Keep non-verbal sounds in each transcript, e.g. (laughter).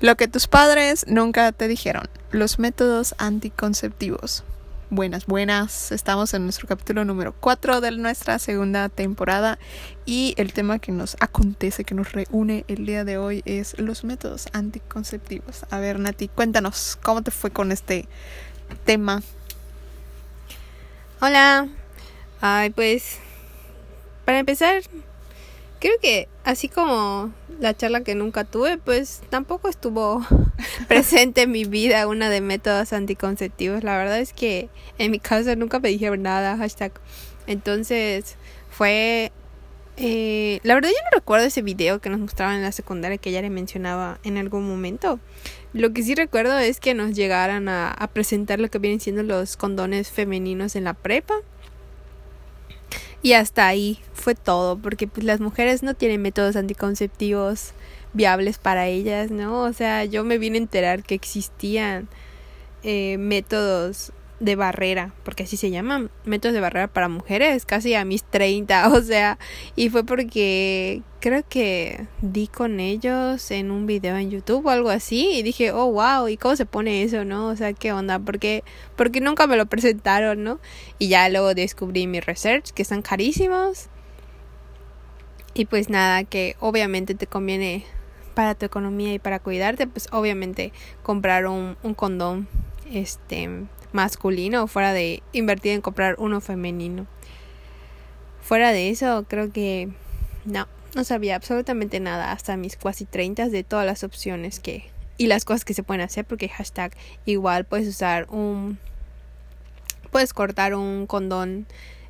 Lo que tus padres nunca te dijeron. Los métodos anticonceptivos. Buenas, buenas. Estamos en nuestro capítulo número 4 de nuestra segunda temporada y el tema que nos acontece, que nos reúne el día de hoy es los métodos anticonceptivos. A ver, Nati, cuéntanos, ¿cómo te fue con este tema? Hola. Ay, pues, para empezar, creo que así como la charla que nunca tuve, pues tampoco estuvo (laughs) presente en mi vida una de métodos anticonceptivos. La verdad es que en mi caso nunca me dijeron nada, hashtag. Entonces fue... Eh, la verdad yo no recuerdo ese video que nos mostraban en la secundaria que ya le mencionaba en algún momento. Lo que sí recuerdo es que nos llegaran a, a presentar lo que vienen siendo los condones femeninos en la prepa. Y hasta ahí fue todo, porque pues las mujeres no tienen métodos anticonceptivos viables para ellas, ¿no? O sea, yo me vine a enterar que existían eh, métodos de barrera, porque así se llaman, métodos de barrera para mujeres, casi a mis 30, (laughs) o sea, y fue porque creo que di con ellos en un video en YouTube o algo así y dije, oh, wow, ¿y cómo se pone eso, no? O sea, ¿qué onda? Porque, porque nunca me lo presentaron, ¿no? Y ya luego descubrí mi research, que están carísimos. Y pues nada, que obviamente te conviene para tu economía y para cuidarte, pues obviamente comprar un, un condón, este, masculino fuera de invertir en comprar uno femenino. Fuera de eso, creo que no, no sabía absolutamente nada hasta mis casi 30 de todas las opciones que y las cosas que se pueden hacer porque hashtag igual puedes usar un puedes cortar un condón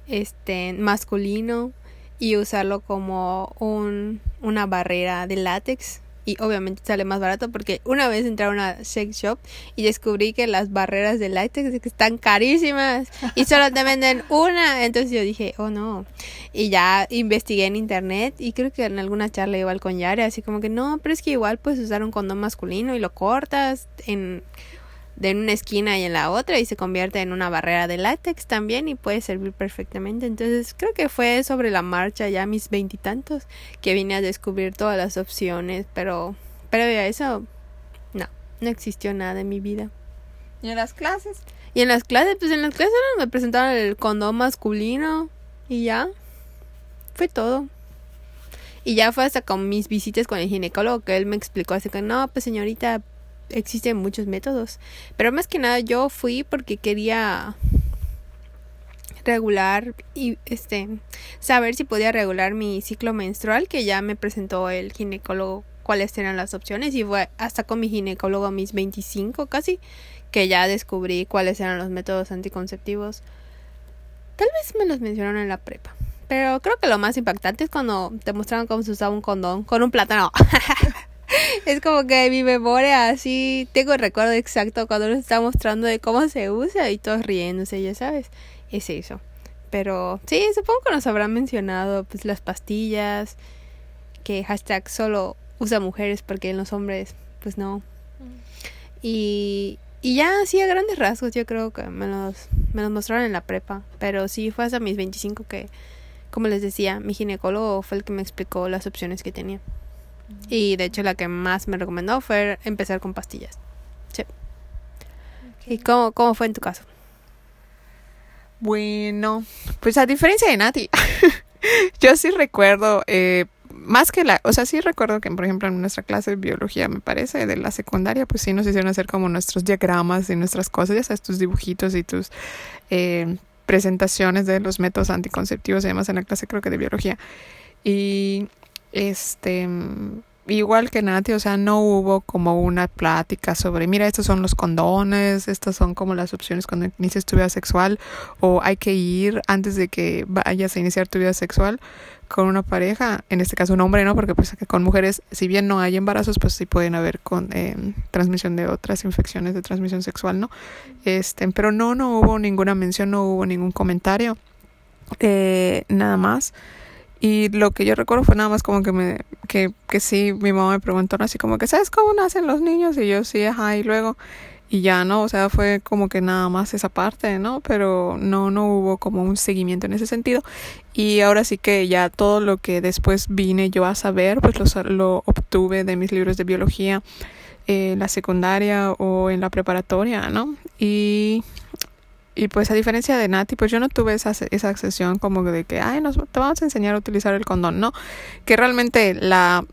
este masculino y usarlo como un una barrera de látex y obviamente sale más barato porque una vez entré a una sex shop y descubrí que las barreras de látex están carísimas y solo te venden una. Entonces yo dije oh no y ya investigué en internet y creo que en alguna charla igual con Yare así como que no pero es que igual puedes usar un condón masculino y lo cortas en de una esquina y en la otra y se convierte en una barrera de látex también y puede servir perfectamente. Entonces creo que fue sobre la marcha ya mis veintitantos que vine a descubrir todas las opciones, pero pero ya eso no, no existió nada en mi vida. ¿Y en las clases? Y en las clases, pues en las clases me presentaron el condón masculino y ya fue todo. Y ya fue hasta con mis visitas con el ginecólogo que él me explicó así que no, pues señorita, existen muchos métodos. Pero más que nada yo fui porque quería regular y este saber si podía regular mi ciclo menstrual que ya me presentó el ginecólogo cuáles eran las opciones y fue hasta con mi ginecólogo a mis 25 casi que ya descubrí cuáles eran los métodos anticonceptivos. Tal vez me los mencionaron en la prepa. Pero creo que lo más impactante es cuando te mostraron cómo se usaba un condón con un plátano. (laughs) es como que mi memoria así, tengo el recuerdo exacto cuando nos está mostrando de cómo se usa y todos riéndose, ya sabes, es eso. Pero sí, supongo que nos habrán mencionado pues las pastillas, que hashtag solo usa mujeres porque en los hombres pues no. Mm. Y, y ya así a grandes rasgos yo creo que me los, me los mostraron en la prepa, pero sí fue hasta mis 25 que, como les decía, mi ginecólogo fue el que me explicó las opciones que tenía. Y de hecho la que más me recomendó fue empezar con pastillas. Sí. ¿Y cómo, cómo fue en tu caso? Bueno, pues a diferencia de Nati, (laughs) yo sí recuerdo, eh, más que la, o sea, sí recuerdo que, por ejemplo, en nuestra clase de biología, me parece, de la secundaria, pues sí nos hicieron hacer como nuestros diagramas y nuestras cosas, ya sabes, tus dibujitos y tus eh, presentaciones de los métodos anticonceptivos y demás en la clase, creo que de biología. Y este igual que Nati, o sea, no hubo como una plática sobre, mira, estos son los condones, estas son como las opciones cuando inicias tu vida sexual, o hay que ir antes de que vayas a iniciar tu vida sexual con una pareja, en este caso un hombre, ¿no? Porque pues con mujeres, si bien no hay embarazos, pues sí pueden haber con eh, transmisión de otras infecciones de transmisión sexual, ¿no? Este, pero no, no hubo ninguna mención, no hubo ningún comentario, eh, nada más. Y lo que yo recuerdo fue nada más como que me, que, que sí, mi mamá me preguntó así como que, ¿sabes cómo nacen los niños? Y yo sí, ajá, y luego, y ya no, o sea, fue como que nada más esa parte, ¿no? Pero no, no hubo como un seguimiento en ese sentido. Y ahora sí que ya todo lo que después vine yo a saber, pues lo, lo obtuve de mis libros de biología en la secundaria o en la preparatoria, ¿no? Y, y pues a diferencia de Nati, pues yo no tuve esa, esa accesión como de que, ay, nos, te vamos a enseñar a utilizar el condón, ¿no? Que realmente la,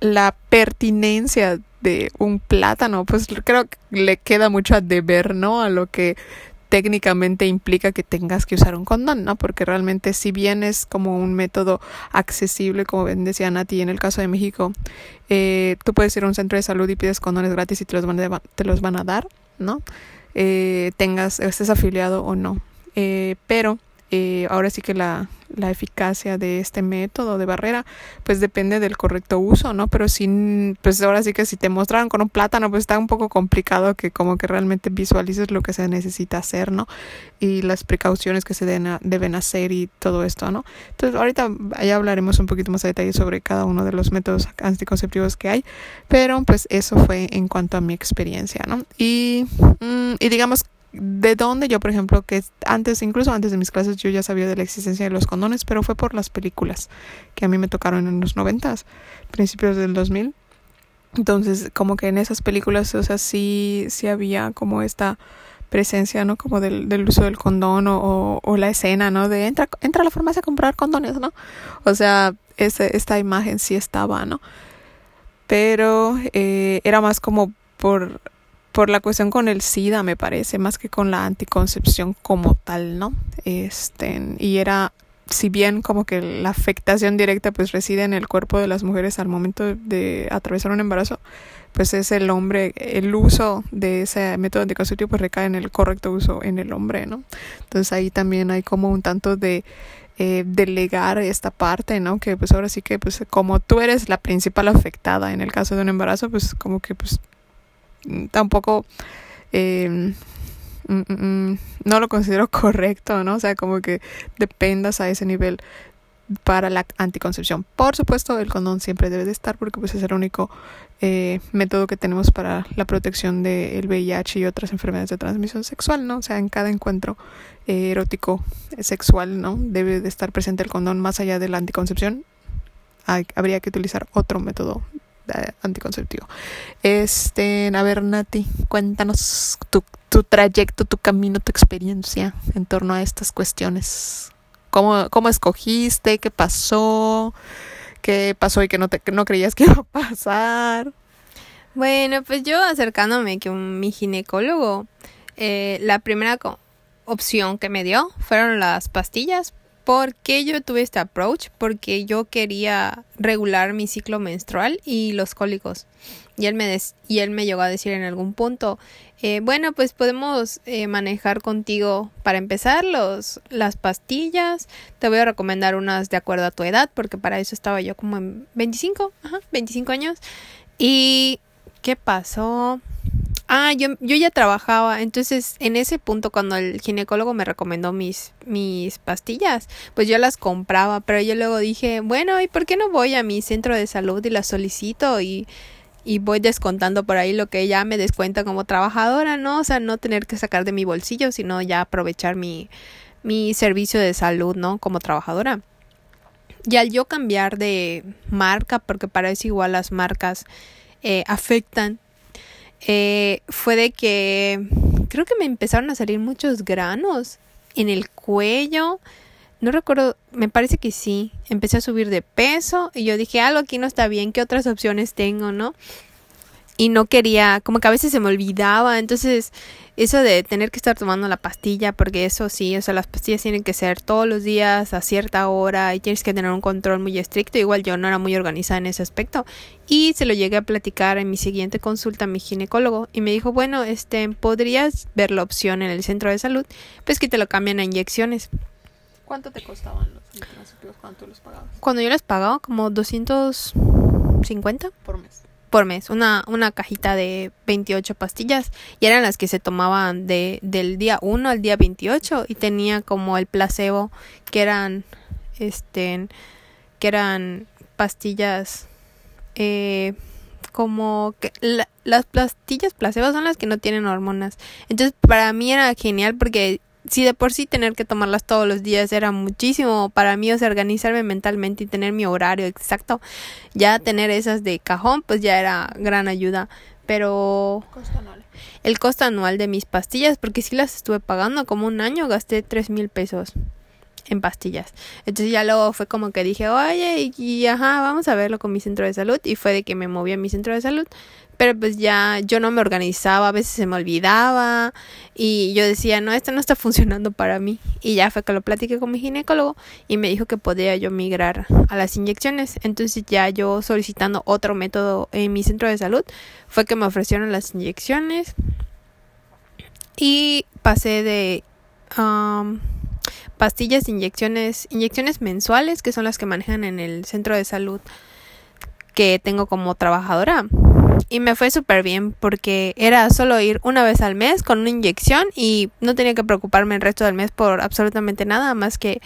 la pertinencia de un plátano, pues creo que le queda mucho a deber, ¿no? A lo que técnicamente implica que tengas que usar un condón, ¿no? Porque realmente si bien es como un método accesible, como decía Nati en el caso de México, eh, tú puedes ir a un centro de salud y pides condones gratis y te los van a, te los van a dar, ¿no? Eh, tengas, estés afiliado o no. Eh, pero eh, ahora sí que la, la, eficacia de este método de barrera pues depende del correcto uso, ¿no? Pero sin, pues ahora sí que si te mostraron con un plátano pues está un poco complicado que como que realmente visualices lo que se necesita hacer, ¿no? Y las precauciones que se deben, deben hacer y todo esto, ¿no? Entonces ahorita ya hablaremos un poquito más a detalle sobre cada uno de los métodos anticonceptivos que hay, pero pues eso fue en cuanto a mi experiencia, ¿no? Y, mm, y digamos de dónde yo, por ejemplo, que antes, incluso antes de mis clases, yo ya sabía de la existencia de los condones, pero fue por las películas que a mí me tocaron en los noventas, principios del 2000. Entonces, como que en esas películas, o sea, sí, sí había como esta presencia, ¿no? Como del, del uso del condón o, o, la escena, ¿no? De entra, entra a la farmacia a comprar condones, ¿no? O sea, ese, esta imagen sí estaba, ¿no? Pero eh, era más como por por la cuestión con el SIDA, me parece, más que con la anticoncepción como tal, ¿no? Este, y era, si bien como que la afectación directa pues reside en el cuerpo de las mujeres al momento de atravesar un embarazo, pues es el hombre, el uso de ese método anticonceptivo pues recae en el correcto uso en el hombre, ¿no? Entonces ahí también hay como un tanto de eh, delegar esta parte, ¿no? Que pues ahora sí que pues como tú eres la principal afectada en el caso de un embarazo, pues como que pues tampoco eh, mm, mm, mm, no lo considero (laughs) correcto, ¿no? O sea, como que dependas a ese nivel para la anticoncepción. Por supuesto, el condón siempre debe de estar porque pues es el único eh, método que tenemos para la protección del VIH y otras enfermedades de transmisión sexual, ¿no? O sea, en cada encuentro eh, erótico sexual, ¿no? Debe de estar presente el condón más allá de la anticoncepción. habría que utilizar otro método anticonceptivo. Este, a ver, Nati, cuéntanos tu, tu trayecto, tu camino, tu experiencia en torno a estas cuestiones. ¿Cómo, cómo escogiste? ¿Qué pasó? ¿Qué pasó y que no, te, no creías que (laughs) iba a pasar? Bueno, pues yo acercándome que mi ginecólogo, eh, la primera opción que me dio fueron las pastillas ¿Por qué yo tuve este approach? Porque yo quería regular mi ciclo menstrual y los cólicos. Y él me, y él me llegó a decir en algún punto, eh, bueno, pues podemos eh, manejar contigo para empezar los, las pastillas. Te voy a recomendar unas de acuerdo a tu edad, porque para eso estaba yo como en 25, ajá, 25 años. ¿Y qué pasó? Ah, yo, yo ya trabajaba, entonces en ese punto cuando el ginecólogo me recomendó mis, mis pastillas, pues yo las compraba, pero yo luego dije, bueno, ¿y por qué no voy a mi centro de salud y las solicito y, y voy descontando por ahí lo que ya me descuenta como trabajadora, ¿no? O sea, no tener que sacar de mi bolsillo, sino ya aprovechar mi, mi servicio de salud, ¿no? Como trabajadora. Y al yo cambiar de marca, porque para eso igual las marcas eh, afectan eh, fue de que creo que me empezaron a salir muchos granos en el cuello. No recuerdo, me parece que sí. Empecé a subir de peso y yo dije, algo aquí no está bien, ¿qué otras opciones tengo, no? Y no quería, como que a veces se me olvidaba, entonces eso de tener que estar tomando la pastilla, porque eso sí, o sea, las pastillas tienen que ser todos los días a cierta hora y tienes que tener un control muy estricto. Igual yo no era muy organizada en ese aspecto y se lo llegué a platicar en mi siguiente consulta a mi ginecólogo y me dijo, bueno, este, podrías ver la opción en el centro de salud, pues que te lo cambian a inyecciones. ¿Cuánto te costaban los anticonceptivos? ¿Cuánto los pagabas? Cuando yo les pagaba como 250 por mes por mes, una, una cajita de 28 pastillas y eran las que se tomaban de, del día 1 al día 28 y tenía como el placebo que eran este que eran pastillas eh, como que las pastillas placebo son las que no tienen hormonas. Entonces para mí era genial porque si de por sí tener que tomarlas todos los días era muchísimo para mí, o sea, organizarme mentalmente y tener mi horario exacto, ya tener esas de cajón, pues ya era gran ayuda. Pero el costo anual de mis pastillas, porque sí las estuve pagando como un año, gasté tres mil pesos en pastillas. Entonces ya luego fue como que dije, oye, y, ajá, vamos a verlo con mi centro de salud. Y fue de que me moví a mi centro de salud. Pero pues ya yo no me organizaba, a veces se me olvidaba. Y yo decía, no, esto no está funcionando para mí. Y ya fue que lo platiqué con mi ginecólogo y me dijo que podía yo migrar a las inyecciones. Entonces ya yo solicitando otro método en mi centro de salud, fue que me ofrecieron las inyecciones. Y pasé de... Um, pastillas, inyecciones, inyecciones mensuales, que son las que manejan en el centro de salud que tengo como trabajadora. Y me fue súper bien porque era solo ir una vez al mes con una inyección y no tenía que preocuparme el resto del mes por absolutamente nada más que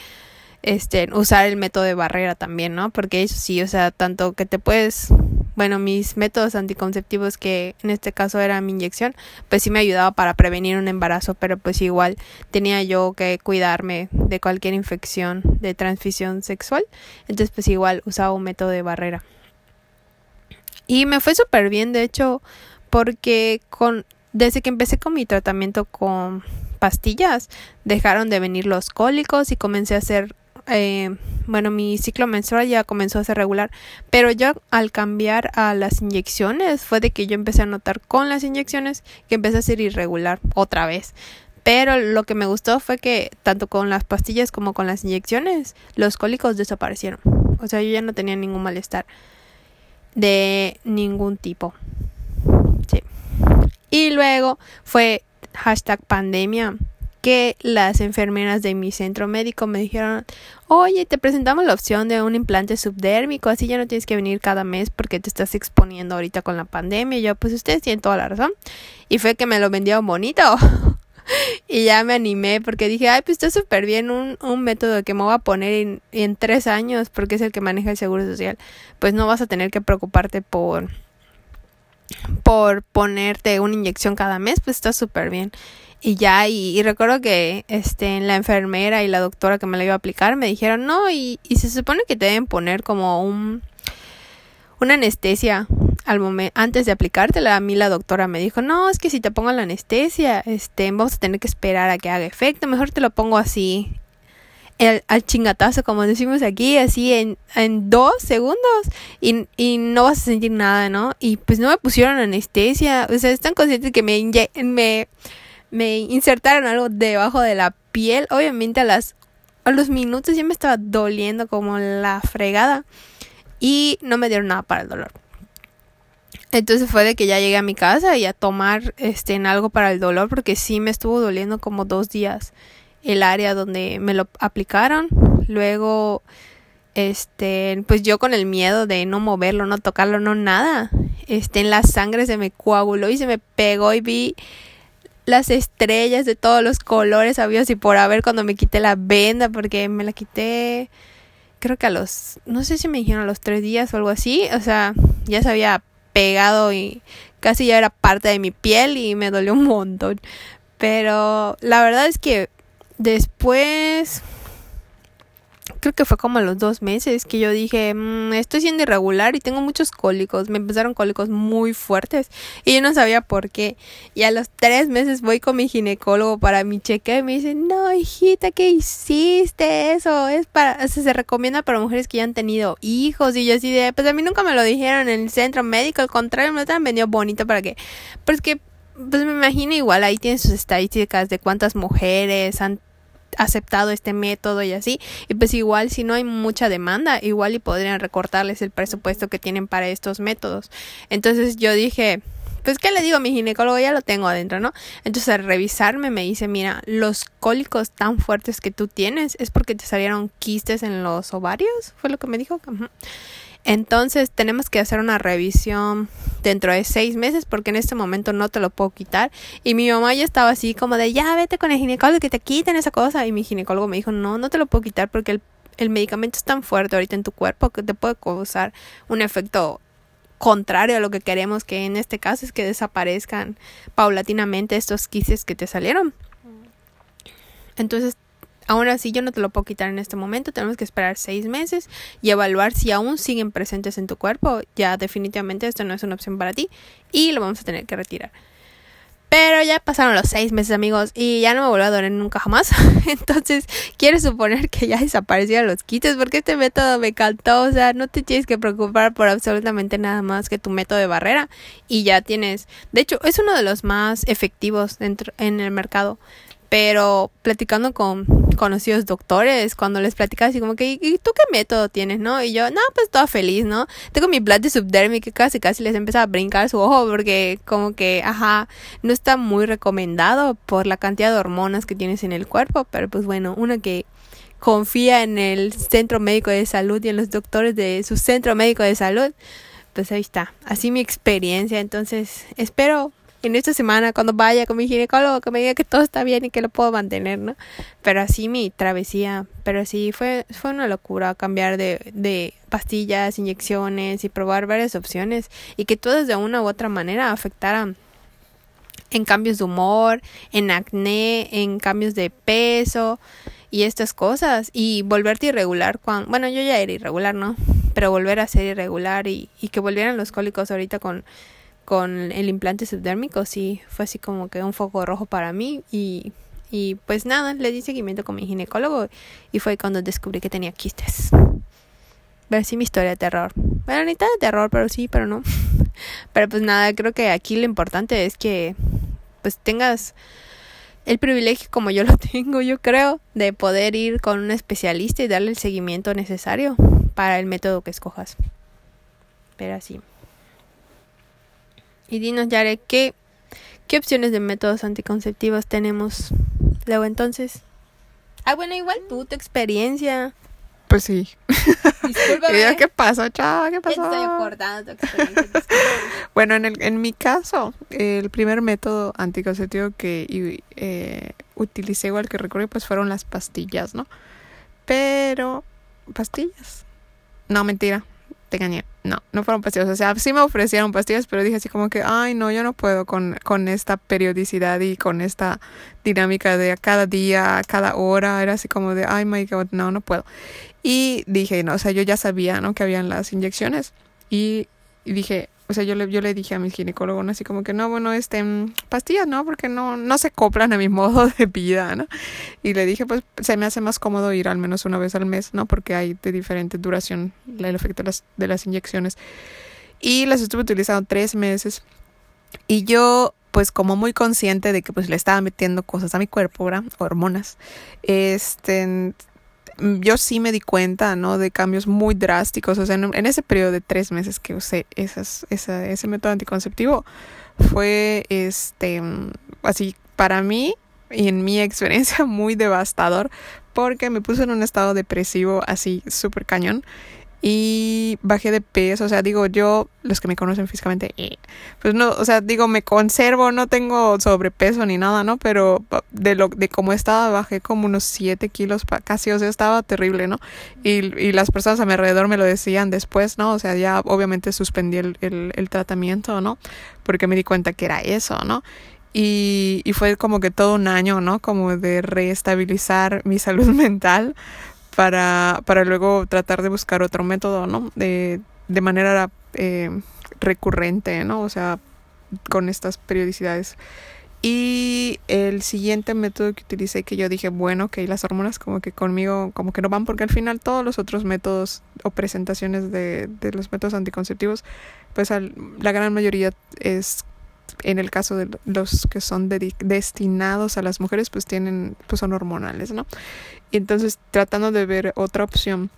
este usar el método de barrera también, ¿no? Porque eso sí, o sea, tanto que te puedes bueno, mis métodos anticonceptivos que en este caso era mi inyección, pues sí me ayudaba para prevenir un embarazo, pero pues igual tenía yo que cuidarme de cualquier infección de transmisión sexual, entonces pues igual usaba un método de barrera. Y me fue súper bien, de hecho, porque con desde que empecé con mi tratamiento con pastillas, dejaron de venir los cólicos y comencé a hacer eh, bueno, mi ciclo menstrual ya comenzó a ser regular, pero ya al cambiar a las inyecciones fue de que yo empecé a notar con las inyecciones que empecé a ser irregular otra vez. Pero lo que me gustó fue que tanto con las pastillas como con las inyecciones los cólicos desaparecieron. O sea, yo ya no tenía ningún malestar de ningún tipo. Sí. Y luego fue hashtag pandemia que las enfermeras de mi centro médico me dijeron, oye, te presentamos la opción de un implante subdérmico, así ya no tienes que venir cada mes porque te estás exponiendo ahorita con la pandemia. Y yo, pues ustedes tienen toda la razón. Y fue que me lo vendió bonito. (laughs) (laughs) y ya me animé porque dije, ay, pues está súper bien un, un método que me voy a poner en, en tres años porque es el que maneja el Seguro Social. Pues no vas a tener que preocuparte por por ponerte una inyección cada mes, pues está súper bien y ya y, recuerdo que este la enfermera y la doctora que me la iba a aplicar me dijeron no y, y se supone que te deben poner como un una anestesia al momento antes de aplicártela a mí la doctora me dijo no es que si te pongo la anestesia este vamos a tener que esperar a que haga efecto mejor te lo pongo así el, al chingatazo como decimos aquí así en, en dos segundos y, y no vas a sentir nada no y pues no me pusieron anestesia o sea están conscientes que me me me insertaron algo debajo de la piel. Obviamente a las a los minutos ya me estaba doliendo como la fregada y no me dieron nada para el dolor. Entonces fue de que ya llegué a mi casa y a tomar este en algo para el dolor porque sí me estuvo doliendo como dos días el área donde me lo aplicaron. Luego este pues yo con el miedo de no moverlo, no tocarlo, no nada. Este en la sangre se me coaguló y se me pegó y vi las estrellas de todos los colores habidos y por haber cuando me quité la venda porque me la quité creo que a los no sé si me dijeron a los tres días o algo así o sea ya se había pegado y casi ya era parte de mi piel y me dolió un montón. Pero la verdad es que después creo que fue como a los dos meses que yo dije, mmm, estoy siendo irregular y tengo muchos cólicos. Me empezaron cólicos muy fuertes y yo no sabía por qué. Y a los tres meses voy con mi ginecólogo para mi cheque y me dice, no, hijita, ¿qué hiciste? Eso es para, se recomienda para mujeres que ya han tenido hijos. Y yo así de, pues a mí nunca me lo dijeron en el centro médico, al contrario, me lo han vendido bonito para pues que pues me imagino igual ahí tienen sus estadísticas de cuántas mujeres han aceptado este método y así. Y pues igual si no hay mucha demanda, igual y podrían recortarles el presupuesto que tienen para estos métodos. Entonces yo dije, pues qué le digo a mi ginecólogo, ya lo tengo adentro, ¿no? Entonces al revisarme me dice, mira, los cólicos tan fuertes que tú tienes es porque te salieron quistes en los ovarios, fue lo que me dijo. Entonces tenemos que hacer una revisión dentro de seis meses porque en este momento no te lo puedo quitar. Y mi mamá ya estaba así como de, ya vete con el ginecólogo que te quiten esa cosa. Y mi ginecólogo me dijo, no, no te lo puedo quitar porque el, el medicamento es tan fuerte ahorita en tu cuerpo que te puede causar un efecto contrario a lo que queremos, que en este caso es que desaparezcan paulatinamente estos quistes que te salieron. Entonces, aún así yo no te lo puedo quitar en este momento, tenemos que esperar seis meses y evaluar si aún siguen presentes en tu cuerpo. Ya definitivamente esto no es una opción para ti y lo vamos a tener que retirar. Pero ya pasaron los seis meses, amigos, y ya no me volvió a doler nunca jamás. (laughs) Entonces, quiero suponer que ya desaparecieron los quites, porque este método me encantó. O sea, no te tienes que preocupar por absolutamente nada más que tu método de barrera. Y ya tienes. De hecho, es uno de los más efectivos dentro, en el mercado pero platicando con conocidos doctores, cuando les platicas así como que, ¿y tú qué método tienes, no? Y yo, no, pues toda feliz, ¿no? Tengo mi plan de subdermic que casi casi les empieza a brincar su ojo porque como que, ajá, no está muy recomendado por la cantidad de hormonas que tienes en el cuerpo, pero pues bueno, uno que confía en el centro médico de salud y en los doctores de su centro médico de salud, pues ahí está, así mi experiencia, entonces espero en esta semana cuando vaya con mi ginecólogo que me diga que todo está bien y que lo puedo mantener, ¿no? Pero así mi travesía, pero sí fue, fue una locura cambiar de, de pastillas, inyecciones y probar varias opciones y que todas de una u otra manera afectaran en cambios de humor, en acné, en cambios de peso y estas cosas y volverte irregular cuando, bueno, yo ya era irregular, ¿no? Pero volver a ser irregular y, y que volvieran los cólicos ahorita con con el implante subdérmico sí fue así como que un foco rojo para mí y, y pues nada, le di seguimiento con mi ginecólogo y fue cuando descubrí que tenía quistes. Ver si mi historia de terror. Bueno, ni tan de terror, pero sí, pero no. (laughs) Pero pues nada, creo que aquí lo importante es que pues tengas el privilegio como yo lo (laughs) tengo, yo creo, de poder ir con un especialista y darle el seguimiento necesario para el método que escojas. Pero así. Y dinos, Yare, ¿qué, qué opciones de métodos anticonceptivos tenemos luego entonces? Ah, bueno, igual tú, tu experiencia. Pues sí. Discúlpame. (laughs) ¿Qué pasó, chava? ¿Qué pasó? Estoy acordando tu experiencia. (laughs) bueno, en, el, en mi caso, el primer método anticonceptivo que eh, utilicé, igual que recuerdo, pues fueron las pastillas, ¿no? Pero, pastillas. No, mentira te engañé. No, no fueron pastillas. O sea, sí me ofrecieron pastillas, pero dije así como que, ay, no, yo no puedo con, con esta periodicidad y con esta dinámica de cada día, cada hora. Era así como de, ay, my God, no, no puedo. Y dije, no, o sea, yo ya sabía, ¿no? Que habían las inyecciones. Y, y dije, o sea, yo le, yo le dije a mi ginecólogo. Así como que no, bueno, este, mm, pastillas, ¿no? Porque no, no se coplan a mi (laughs) modo de vida, ¿no? Y le dije, pues se me hace más cómodo ir al menos una vez al mes, ¿no? Porque hay de diferente duración el efecto de las, inyecciones. Y las estuve utilizando tres meses. Y yo, pues como muy consciente de que pues le estaba metiendo cosas a mi cuerpo, ¿verdad? Hormonas. Este, yo sí me di cuenta, ¿no? De cambios muy drásticos. O sea, en, ese periodo de tres meses que usé esas, ese método anticonceptivo, fue, este, mm, así, para mí y en mi (laughs) experiencia muy devastador, porque me puso en un estado depresivo así súper cañón y bajé de peso, o sea, digo yo, los que me conocen físicamente, eh, pues no, o sea, digo, me conservo, no tengo sobrepeso ni nada, ¿no? Pero de lo de cómo estaba, bajé como unos 7 kilos casi, o sea, estaba terrible, ¿no? Y, y las personas a mi alrededor me lo decían después, ¿no? O sea, ya obviamente suspendí el, el, el tratamiento, ¿no? Porque me di cuenta que era eso, ¿no? Y, y fue como que todo un año, ¿no? Como de reestabilizar mi (laughs) salud mental para, para luego tratar de buscar otro método, ¿no? De, de manera eh, recurrente, ¿no? O sea, con estas periodicidades. Y el siguiente método que utilicé que yo dije, bueno, que las hormonas como que conmigo como que no van porque al final todos los otros métodos o presentaciones de, de los métodos anticonceptivos, pues la gran mayoría es en el caso de los que son destinados a las mujeres, pues tienen, pues son hormonales, ¿no? Y entonces tratando de ver otra opción,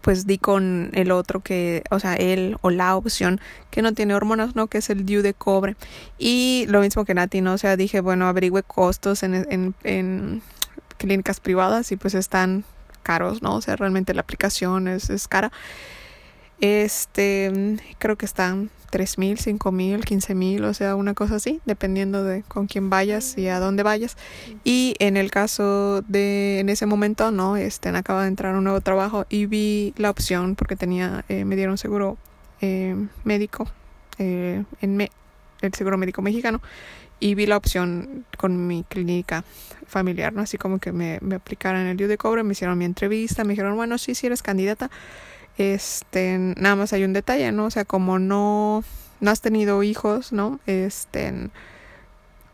pues di con el otro que, o sea, él o la opción que no tiene hormonas, ¿no? Que es el DIU de cobre. Y lo mismo que Nati, ¿no? O sea, dije, bueno, averigüe costos en, en, en clínicas privadas y pues están caros, ¿no? O sea, realmente la aplicación es, es cara. Este, creo que están tres mil, cinco mil, quince mil, o sea, una cosa así, dependiendo de con quién vayas y a dónde vayas. Y en el caso de, en ese momento, no, este, acaba de entrar un nuevo trabajo y vi la opción porque tenía, eh, me dieron seguro eh, médico, eh, en me, el seguro médico mexicano y vi la opción con mi clínica familiar, ¿no? Así como que me, me aplicaran el DIU de cobre, me hicieron mi entrevista, me dijeron, bueno, sí, sí eres candidata. Este, nada más hay un detalle, ¿no? O sea, como no, no has tenido hijos, ¿no? Este,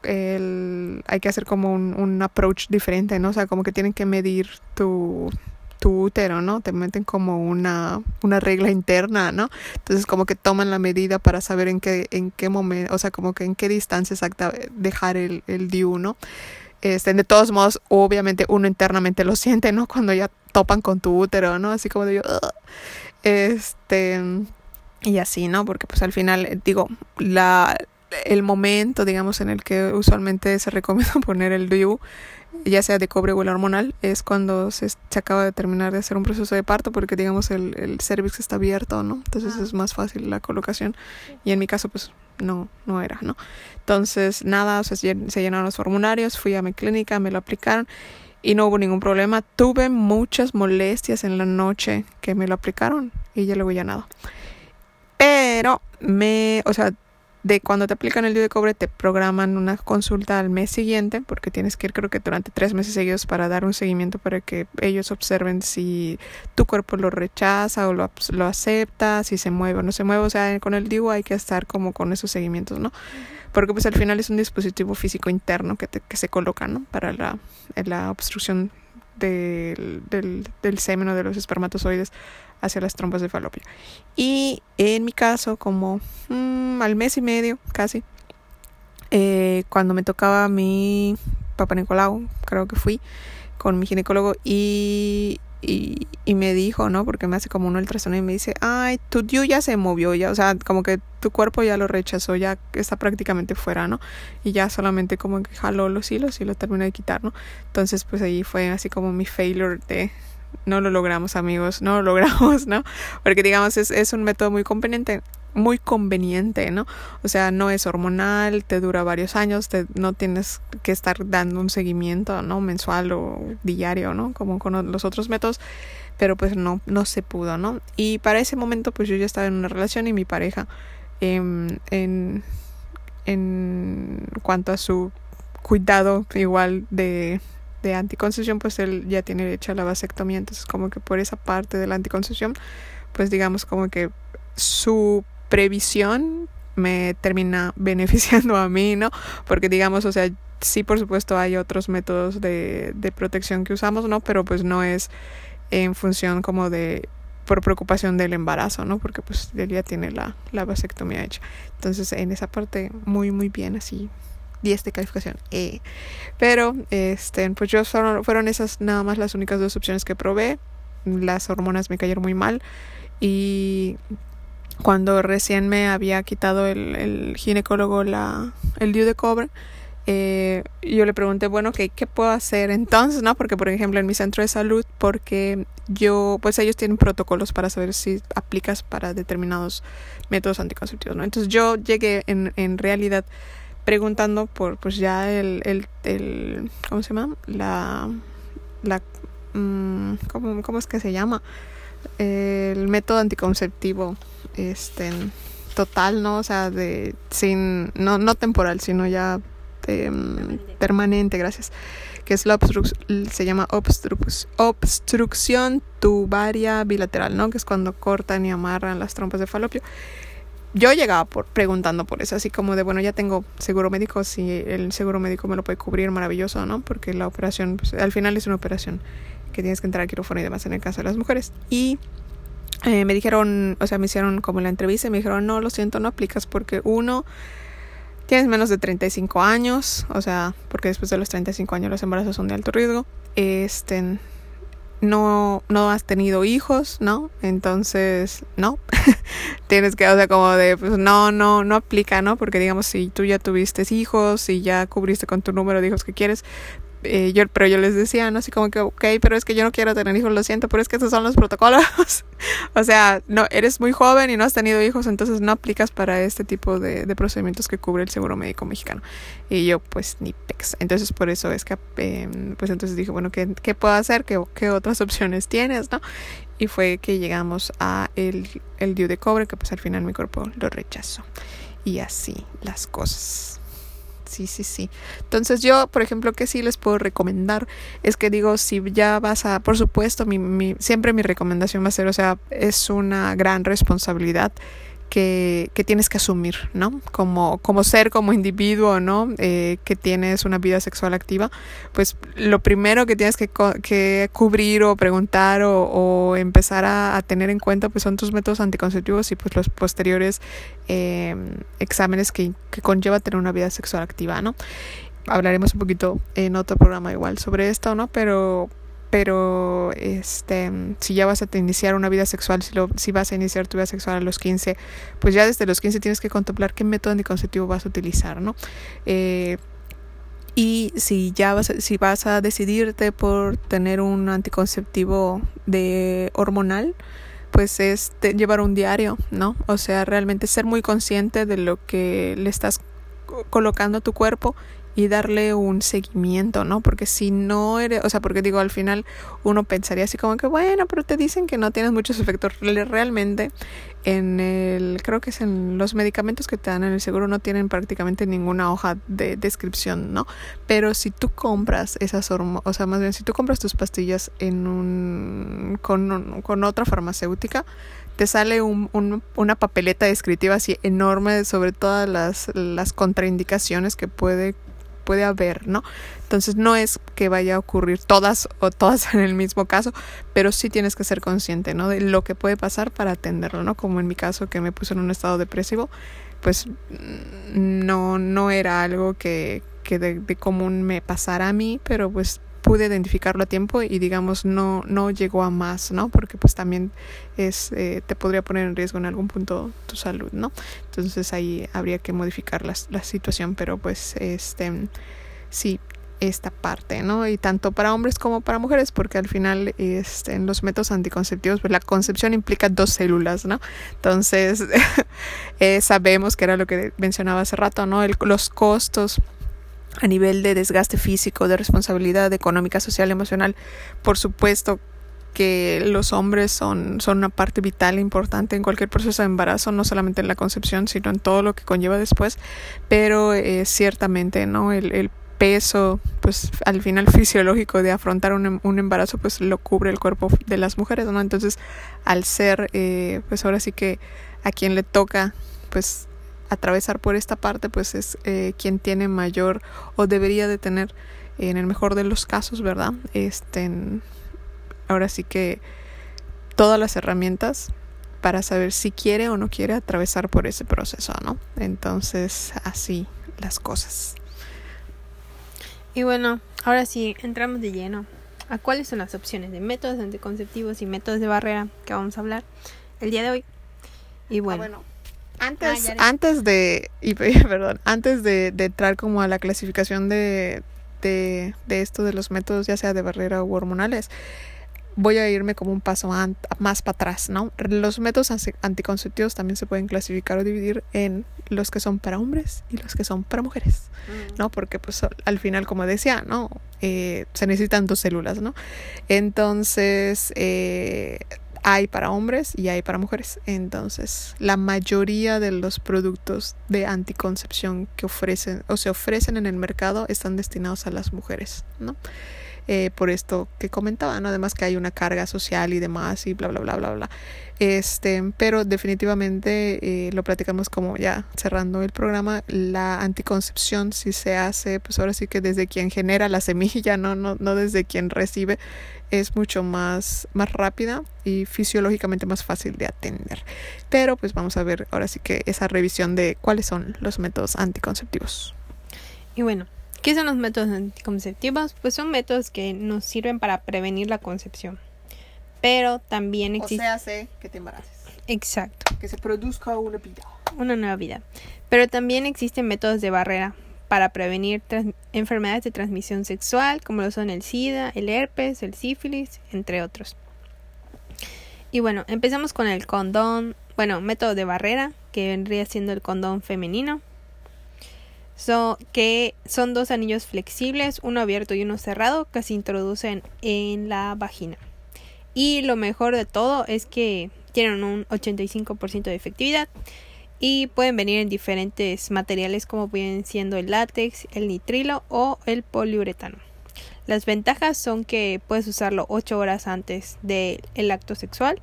el, hay que hacer como un, un approach diferente, ¿no? O sea, como que tienen que medir tu, tu útero, ¿no? Te meten como una, una regla interna, ¿no? Entonces como que toman la medida para saber en qué, en qué momento, o sea, como que en qué distancia exacta dejar el, el DIU, ¿no? Este, de todos modos, obviamente uno internamente lo (laughs) siente, ¿no? Cuando ya topan con tu útero, ¿no? Así como de yo, este, y así, ¿no? Porque pues al final, digo, la, el momento, digamos, en el que usualmente se recomienda (laughs) poner el DIU ya sea de cobre o el hormonal, es cuando se, se, acaba de terminar de hacer un proceso de parto porque digamos el, el cervix está abierto, ¿no? Entonces ah. es más fácil la colocación y en mi caso pues no, no era, ¿no? Entonces nada, o sea, se llenaron los formularios, fui a mi clínica, me lo aplicaron y no hubo ningún problema. Tuve muchas molestias en la noche que me lo aplicaron y ya luego ya nada. Pero me, o sea, de cuando te aplican el DIU de cobre te programan una consulta al mes siguiente porque tienes que ir creo que durante tres meses seguidos para dar un seguimiento para que ellos observen si tu cuerpo lo rechaza o lo, lo acepta, si se mueve o no se mueve, o sea, con el DIU hay que estar como con esos seguimientos, ¿no? Porque pues al final es un dispositivo físico interno que, te, que se coloca, ¿no? Para la, la obstrucción del, del, del semen o de los espermatozoides hacia las trompas de falopio. Y en mi caso, como mm, al mes y medio casi, eh, cuando me tocaba mi papá Nicolau, creo que fui con mi ginecólogo y, y, me dijo, ¿no? Porque me hace como un ultrasonido y me dice, ay, tu DIU ya se movió, ya, o sea, como que tu cuerpo ya lo rechazó, ya está prácticamente fuera, ¿no? Y ya solamente como que jaló los hilos y lo terminó de quitar, ¿no? Entonces, pues ahí fue así como mi failure de, no lo logramos amigos, no lo logramos, ¿no? Porque digamos es, es un método muy conveniente, muy conveniente, ¿no? O sea, no es hormonal, te dura varios años, te, no tienes que estar dando un seguimiento, ¿no? Mensual o diario, ¿no? Como con los otros métodos, pero pues no, no se pudo, ¿no? Y para ese momento pues yo ya estaba en una relación y mi pareja en, en, en cuanto a su cuidado igual de de anticoncepción, pues él ya tiene hecha la vasectomía, entonces como que por esa parte de la anticoncepción, pues digamos como que su previsión me termina (laughs) beneficiando a mí, ¿no? Porque digamos, o sea, sí por supuesto hay otros métodos de, de protección que usamos, ¿no? Pero pues no es en función como de por preocupación del embarazo, ¿no? Porque pues él ya tiene la, la vasectomía hecha. Entonces en esa parte muy muy bien así 10 de calificación. Eh. Pero, este, pues yo fueron, fueron esas nada más las únicas dos opciones que probé. Las hormonas me cayeron muy mal. Y cuando recién me había quitado el, el ginecólogo la, el DIU de cobre, eh, yo le pregunté, bueno, ¿qué, ¿qué puedo hacer entonces? ¿no? Porque, por ejemplo, en mi centro de salud, porque yo, pues ellos tienen protocolos para saber si aplicas para determinados métodos anticonceptivos, ¿no? Entonces yo llegué en, en realidad preguntando por pues ya el, el, el ¿cómo se llama? La, la mmm, ¿cómo, ¿cómo, es que se llama? El método anticonceptivo este total, ¿no? O sea, de sin no no temporal, sino ya permanente. permanente, gracias. Que es la obstrucción, se llama obstrucción tubaria bilateral, ¿no? Que es cuando cortan y amarran las trompas de falopio yo llegaba por, preguntando por eso, así como de, bueno, ya tengo seguro médico, si el seguro médico me lo puede cubrir, maravilloso, ¿no? Porque la operación, pues, al final es una operación que tienes que entrar al quirófano y demás en el caso de las mujeres. Y eh, me dijeron, o sea, me hicieron como la entrevista y me dijeron, no, lo siento, no aplicas porque uno, tienes menos de 35 años, o sea, porque después de los 35 años los embarazos son de alto riesgo. Este, no, no has tenido hijos, ¿no? Entonces, no. (laughs) Tienes que, o sea, como de, pues no, no, no aplica, ¿no? Porque digamos, si tú ya tuviste hijos y ya cubriste con tu número de hijos que quieres, eh, yo, pero yo les decía, ¿no? Así como que, ok, pero es que yo no quiero tener hijos, lo siento, pero es que estos son los protocolos. (laughs) o sea, no, eres muy joven y no has tenido hijos, entonces no aplicas para este tipo de, de procedimientos que cubre el seguro médico mexicano. Y yo, pues, ni pex. Entonces, por eso es que, eh, pues entonces dije, bueno, ¿qué, qué puedo hacer? ¿Qué, ¿Qué otras (laughs) opciones tienes, no? Y fue que llegamos a el, el DIU de cobre, que pues al final mi cuerpo lo rechazó. Y así las cosas. Sí, sí, sí. Entonces yo, por ejemplo, que sí les puedo recomendar es que digo, si ya vas a, por supuesto, mi, mi, siempre mi recomendación va a ser, o sea, es una gran responsabilidad que, que, tienes que asumir, ¿no? Como, como ser, como individuo, ¿no? Eh, que tienes una vida sexual activa, pues lo primero que tienes que, que cubrir o preguntar o, o empezar a, a, tener en cuenta, pues son tus métodos anticonceptivos y pues los posteriores eh, exámenes que, que conlleva tener una vida sexual activa, ¿no? Hablaremos un poquito en otro programa igual sobre esto, ¿no? Pero pero este si ya vas a iniciar una vida sexual, si, lo, si vas a iniciar tu vida sexual a los 15, pues ya desde los 15 tienes que contemplar qué método anticonceptivo vas a utilizar, ¿no? Eh, y si ya vas a, si vas a decidirte por tener un anticonceptivo de hormonal, pues es llevar un diario, ¿no? O sea, realmente ser muy consciente de lo que le estás colocando a tu cuerpo y darle un seguimiento, ¿no? Porque si no eres, o sea, porque digo, al final uno pensaría así como que, bueno, pero te dicen que no tienes muchos (laughs) efectos. Realmente, en el, creo que es en los medicamentos que te dan en el seguro no tienen prácticamente ninguna hoja de descripción, ¿no? Pero si tú compras esas hormonas, o sea, más bien, si tú compras tus pastillas en un, con, con otra farmacéutica, te sale un, un, una papeleta descriptiva así enorme sobre todas las, las contraindicaciones que puede puede haber, ¿no? Entonces no es que vaya a ocurrir todas o todas (laughs) en el mismo caso, pero sí tienes que ser consciente, ¿no? De lo que puede pasar para atenderlo, ¿no? Como en mi caso que me puse en un estado depresivo, pues no, no era algo que, que de, de común me pasara a mí, pero pues pude identificarlo a tiempo y digamos no no llegó a más no porque pues también es eh, te podría poner en riesgo en algún punto tu salud no entonces ahí habría que modificar la, la situación pero pues este sí esta parte, ¿no? Y tanto para hombres como para mujeres, porque al final este, en los métodos anticonceptivos, pues la concepción implica dos células, ¿no? Entonces, (laughs) eh, sabemos que era lo que mencionaba hace rato, ¿no? El, los costos a nivel de desgaste físico, de responsabilidad económica, social, emocional, por supuesto que los hombres son, son una parte vital e importante en cualquier proceso de embarazo, no solamente en la concepción, sino en todo lo que conlleva después, pero eh, ciertamente, ¿no? El, el, peso, pues al final (laughs) fisiológico de afrontar un, un, embarazo, pues lo cubre el cuerpo de las mujeres, ¿no? Entonces, al ser, eh, pues ahora sí que a quien le toca, pues atravesar por esta parte pues es eh, quien tiene mayor o debería de tener en el mejor de los casos verdad este ahora sí que todas las herramientas para saber si quiere o no quiere atravesar por ese proceso no entonces así las cosas. Y bueno ahora sí entramos de lleno a cuáles son las opciones de métodos anticonceptivos y métodos de barrera que vamos a hablar el día de hoy. Y bueno, ah, bueno antes, ah, antes de, y, (laughs) perdón, antes de, de, entrar como a la clasificación de, de, de, esto de los métodos, ya sea de barrera u hormonales, voy a irme como un paso más para atrás, ¿no? Los métodos anticonceptivos también se pueden clasificar o dividir en los que son para hombres y los que son para mujeres, mm. ¿no? Porque pues al final, como decía, ¿no? Eh, se necesitan dos células, ¿no? Entonces, eh, hay para hombres y hay para mujeres. Entonces, la mayoría de los productos de anticoncepción que ofrecen o se ofrecen en el mercado están destinados a las mujeres, ¿no? Eh, por esto que comentaba, ¿no? Además que hay una carga social y demás y bla, bla, bla, bla, bla. Este, pero definitivamente eh, lo platicamos como ya cerrando el programa, la anticoncepción si se hace, pues ahora sí que desde quien genera la semilla, no, no, no desde quien recibe, es mucho más, más rápida y fisiológicamente más fácil de atender. Pero pues vamos a ver ahora sí que esa revisión de cuáles son los métodos anticonceptivos. Y bueno, ¿Qué son los métodos anticonceptivos? Pues son métodos que nos sirven para prevenir la concepción. Pero también existe... O sea, hace que te embaraces. Exacto. Que se produzca una vida. Una nueva vida. Pero también existen métodos de barrera para prevenir enfermedades de transmisión sexual, como lo son el SIDA, el herpes, el sífilis, entre otros. Y bueno, empezamos con el condón, bueno, método de barrera, que vendría siendo el condón femenino que son dos anillos flexibles, uno abierto y uno cerrado, que se introducen en la vagina. Y lo mejor de todo es que tienen un 85% de efectividad y pueden venir en diferentes materiales como pueden siendo el látex, el nitrilo o el poliuretano. Las ventajas son que puedes usarlo 8 horas antes del acto sexual,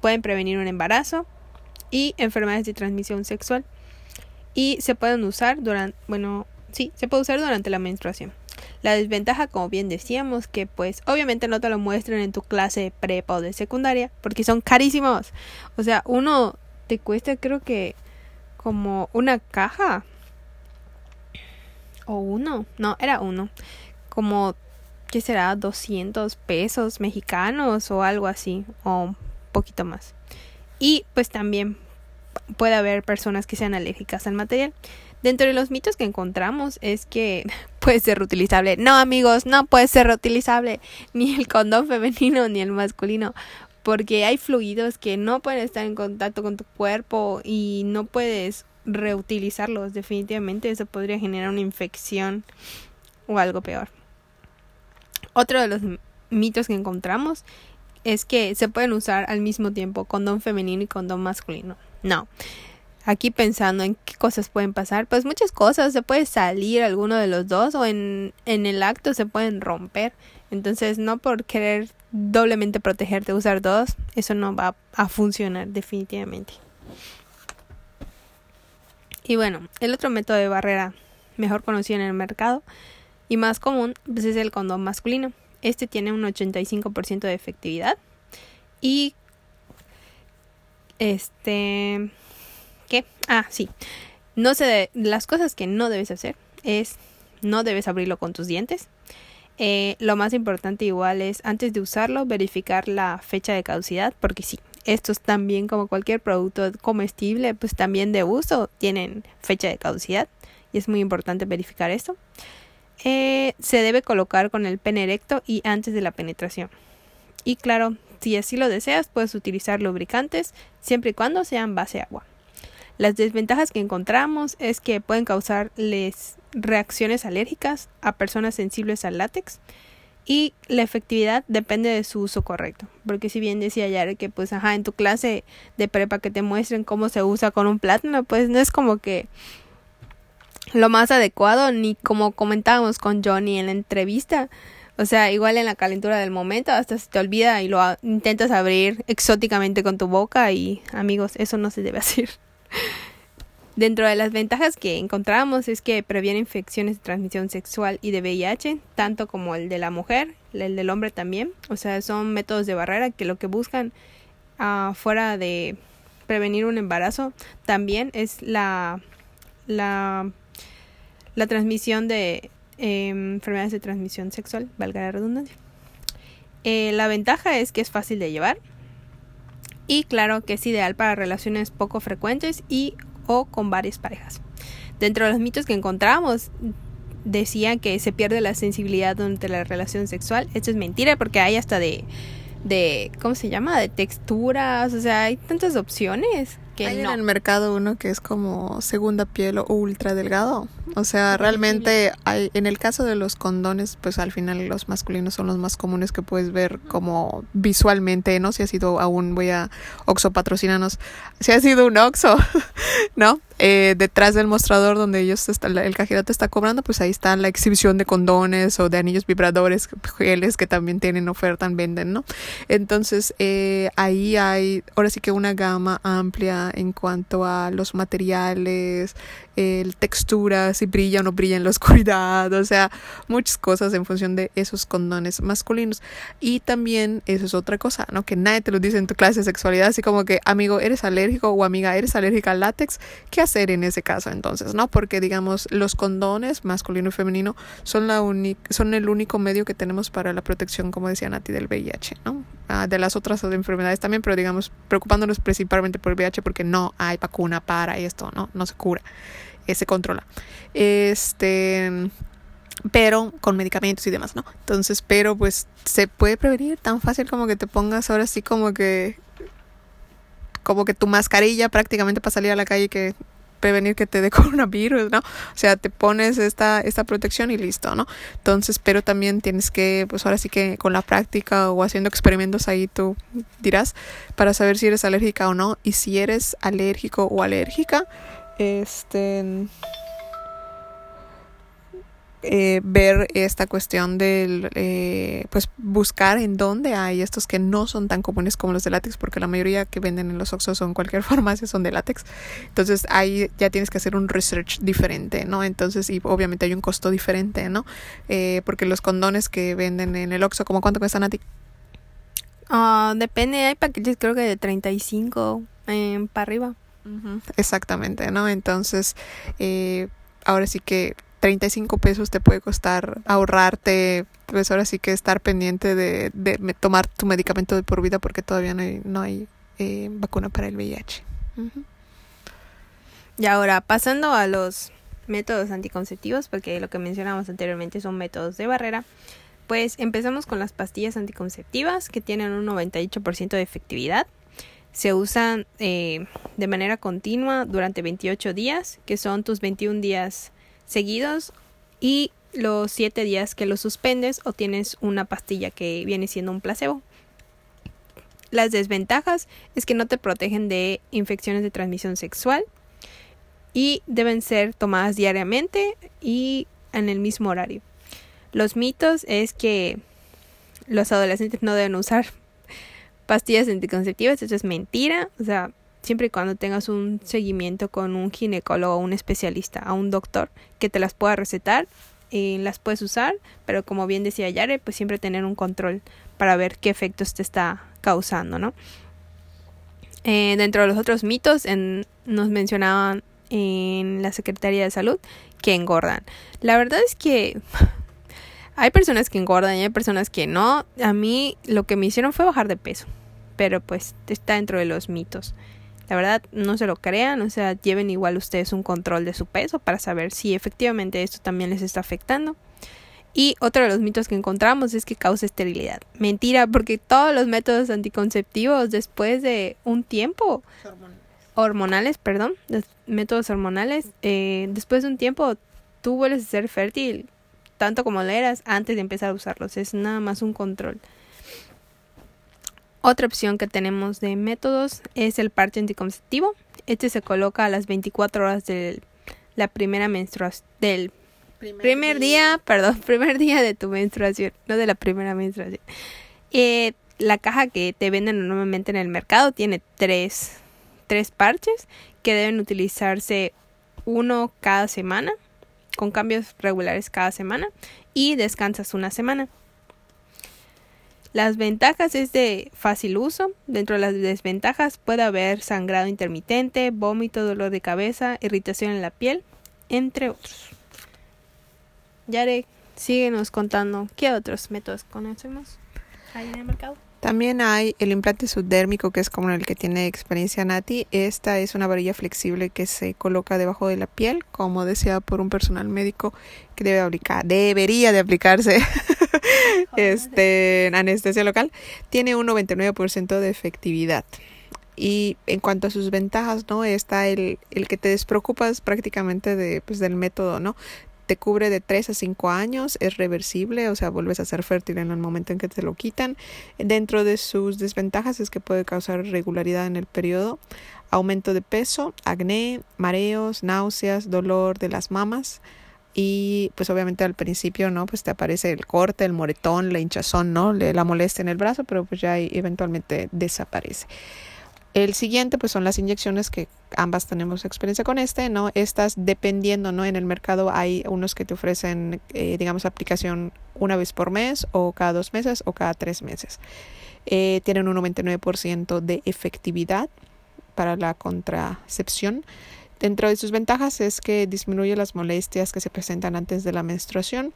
pueden prevenir un embarazo y enfermedades de transmisión sexual y se pueden usar durante, bueno, sí, se puede usar durante la menstruación. La desventaja, como bien decíamos, que pues obviamente no te lo muestran en tu clase de prepa o de secundaria porque son carísimos. O sea, uno te cuesta creo que como una caja o uno, no, era uno, como ¿qué será? 200 pesos mexicanos o algo así, o un poquito más. Y pues también puede haber personas que sean alérgicas al material. Dentro de los mitos que encontramos es que (laughs) puede ser reutilizable. No, amigos, no puede ser reutilizable (laughs) ni el condón femenino ni el masculino, porque hay fluidos que no pueden estar en contacto con tu cuerpo y no puedes reutilizarlos. Definitivamente eso podría generar una infección o algo peor. Otro de los mitos que encontramos es que se pueden usar al mismo tiempo condón femenino y condón masculino. No. Aquí pensando en qué cosas pueden pasar, pues muchas cosas, se puede salir alguno de los dos o en, en el acto se pueden romper. Entonces, no por querer doblemente protegerte, usar dos, eso no va a funcionar definitivamente. Y bueno, el otro método de barrera mejor conocido en el mercado y más común pues es el condón masculino. Este tiene un 85% de efectividad y este ¿qué? Ah, sí. No sé, las cosas que no debes hacer es no debes abrirlo con tus dientes. Eh, lo más importante igual es antes de usarlo verificar la fecha de caducidad porque sí, estos también como cualquier producto comestible pues también de uso tienen fecha de caducidad y es muy importante verificar esto. Eh, se debe colocar con el pene erecto y antes de la penetración. Y claro, si así lo deseas puedes utilizar lubricantes siempre y cuando sean base agua. Las desventajas que encontramos es que pueden causarles reacciones alérgicas a personas sensibles al látex y la efectividad depende de su uso correcto. Porque si bien decía ayer que pues ajá, en tu clase de prepa que te muestren cómo se usa con un plátano, pues no es como que lo más adecuado ni como comentábamos con Johnny en la entrevista. O sea, igual en la calentura del momento, hasta se te olvida y lo intentas abrir exóticamente con tu boca y amigos, eso no se debe (laughs) hacer. Dentro de las ventajas que encontramos es que previene infecciones de transmisión sexual y de VIH, tanto como el de la mujer, el del hombre también. O sea, son métodos de barrera que lo que buscan uh, fuera de prevenir un embarazo también es la, la, la transmisión de enfermedades de transmisión sexual, valga la redundancia. Eh, la ventaja es que es fácil de llevar y claro que es ideal para relaciones poco frecuentes y o con varias parejas. Dentro de los mitos que encontramos, decían que se pierde la sensibilidad durante la relación sexual. Esto es mentira porque hay hasta de, de ¿cómo se llama? De texturas, o sea, hay tantas opciones que hay no. en el mercado uno que es como segunda piel o ultra delgado. O sea, realmente hay, en el caso de los condones, pues al final los masculinos son los más comunes que puedes ver como visualmente, ¿no? Si ha sido aún, voy a Oxo patrocinanos, si ha sido un Oxo, (laughs) ¿no? Eh, detrás del mostrador donde ellos está, el cajero te está cobrando, pues ahí está la exhibición de condones o de anillos vibradores, geles que también tienen oferta, venden, ¿no? Entonces, eh, ahí hay, ahora sí que una gama amplia en cuanto a los materiales, el textura, si brilla o no brilla en la (laughs) oscuridad, o sea, muchas cosas en función de esos condones masculinos. Y también, eso es otra cosa, ¿no? Que nadie te lo dice en tu clase de sexualidad, así como que, amigo, eres alérgico o amiga, eres alérgica al látex, ¿qué hacer en ese caso entonces, no? Porque, digamos, los condones masculino y femenino son, la son el único medio que tenemos para la protección, como decía Nati, del VIH, ¿no? Ah, de las otras enfermedades también, pero digamos, preocupándonos principalmente por el VIH porque no hay vacuna para esto, ¿no? No se cura se controla. Este pero con medicamentos y demás, ¿no? Entonces, pero pues se puede prevenir tan fácil como que te pongas ahora sí como que como que tu mascarilla prácticamente para salir a la calle que prevenir que te dé (laughs) coronavirus, ¿no? O sea, te pones esta, esta protección y listo, ¿no? Entonces, pero también tienes que, pues ahora sí que con la práctica o haciendo experimentos ahí tú dirás para saber si eres alérgica o no y si eres alérgico o alérgica, este eh, ver esta cuestión del eh, pues buscar en dónde hay estos que no son tan comunes como los de látex porque la mayoría que venden en los Oxxos o en cualquier (laughs) farmacia son de látex. Entonces ahí ya tienes que hacer un research diferente no entonces y obviamente hay un costo diferente no eh, porque los condones que venden en el Oxxo como cuánto cuestan a ti Ah, depende hay paquetes creo que de 35 eh, para arriba. Exactamente no entonces eh, ahora sí que 35 pesos te puede costar ahorrarte, pues ahora sí que estar pendiente de, de tomar tu medicamento de por vida porque todavía no hay, no hay eh, vacuna para el VIH. Y ahora, pasando a los métodos anticonceptivos, porque lo que mencionamos anteriormente son métodos de barrera, pues empezamos con las pastillas anticonceptivas que tienen un 98% de efectividad. Se usan eh, de manera continua durante 28 días, que son tus 21 días seguidos y los siete días que lo suspendes o tienes una pastilla que viene siendo un placebo. Las desventajas es que no te protegen de infecciones de transmisión sexual y deben ser tomadas diariamente y en el mismo horario. Los mitos es que los adolescentes no deben usar (laughs) pastillas anticonceptivas, eso es mentira, o sea, siempre y cuando tengas un seguimiento con un ginecólogo, un especialista, a un doctor que te las pueda recetar, y las puedes usar, pero como bien decía Yare, pues siempre tener un control para ver qué efectos te está causando, ¿no? Eh, dentro de los otros mitos, nos mencionaban en la Secretaría de Salud que engordan. La verdad es que (laughs) hay personas que engordan y hay personas que no. A mí lo que me hicieron fue bajar de peso, pero pues está dentro de los mitos. La verdad, no se lo crean, o sea, lleven igual ustedes un control de su peso para saber si efectivamente esto también les está afectando. Y otro de los mitos que encontramos es que causa esterilidad. Mentira, porque todos los métodos anticonceptivos después de un tiempo hormonales, perdón, métodos hormonales, eh, después de un tiempo tú vuelves a ser fértil tanto como lo eras antes de empezar a usarlos. Es nada más un control. Otra opción que tenemos de métodos es el parche anticonceptivo. Este se coloca a las 24 horas de la primera menstruación del primer, día. (laughs) perdón, primer día de tu menstruación, no de la primera menstruación. Eh, la caja que te venden normalmente en el mercado tiene tres, tres parches que deben utilizarse uno cada semana, con cambios regulares cada semana, y descansas una semana. Las ventajas es de fácil uso. Dentro de las desventajas puede haber sangrado intermitente, vómito, dolor de cabeza, irritación en la piel, entre otros. Yare, síguenos contando qué otros métodos conocemos ahí en el mercado. También hay el implante subdérmico, que es como el que tiene experiencia Nati. Esta es una varilla flexible que se coloca debajo de la piel, como deseada por un personal médico que debe aplicar, debería de aplicarse (laughs) este, en anestesia local. Tiene un 99% de efectividad. Y en cuanto a sus ventajas, ¿no? Está el, el que te despreocupas prácticamente de, pues, del método, ¿no? Te cubre de 3 a 5 años, es reversible, o sea, vuelves a ser fértil en el momento en que te lo quitan. Dentro de sus desventajas es que puede causar irregularidad en el periodo, aumento de peso, acné, mareos, náuseas, dolor de las mamas y pues obviamente al principio, ¿no? Pues te aparece el corte, el moretón, la hinchazón, ¿no? La molestia en el brazo, pero pues ya eventualmente desaparece. El siguiente, pues son las inyecciones que ambas tenemos experiencia con este, ¿no? Estas dependiendo, ¿no? En el mercado hay unos que te ofrecen, eh, digamos, aplicación una vez por mes o cada dos meses o cada tres meses. Eh, tienen un 99% de efectividad para la contracepción. Dentro de sus ventajas es que disminuye las molestias que se presentan antes de la menstruación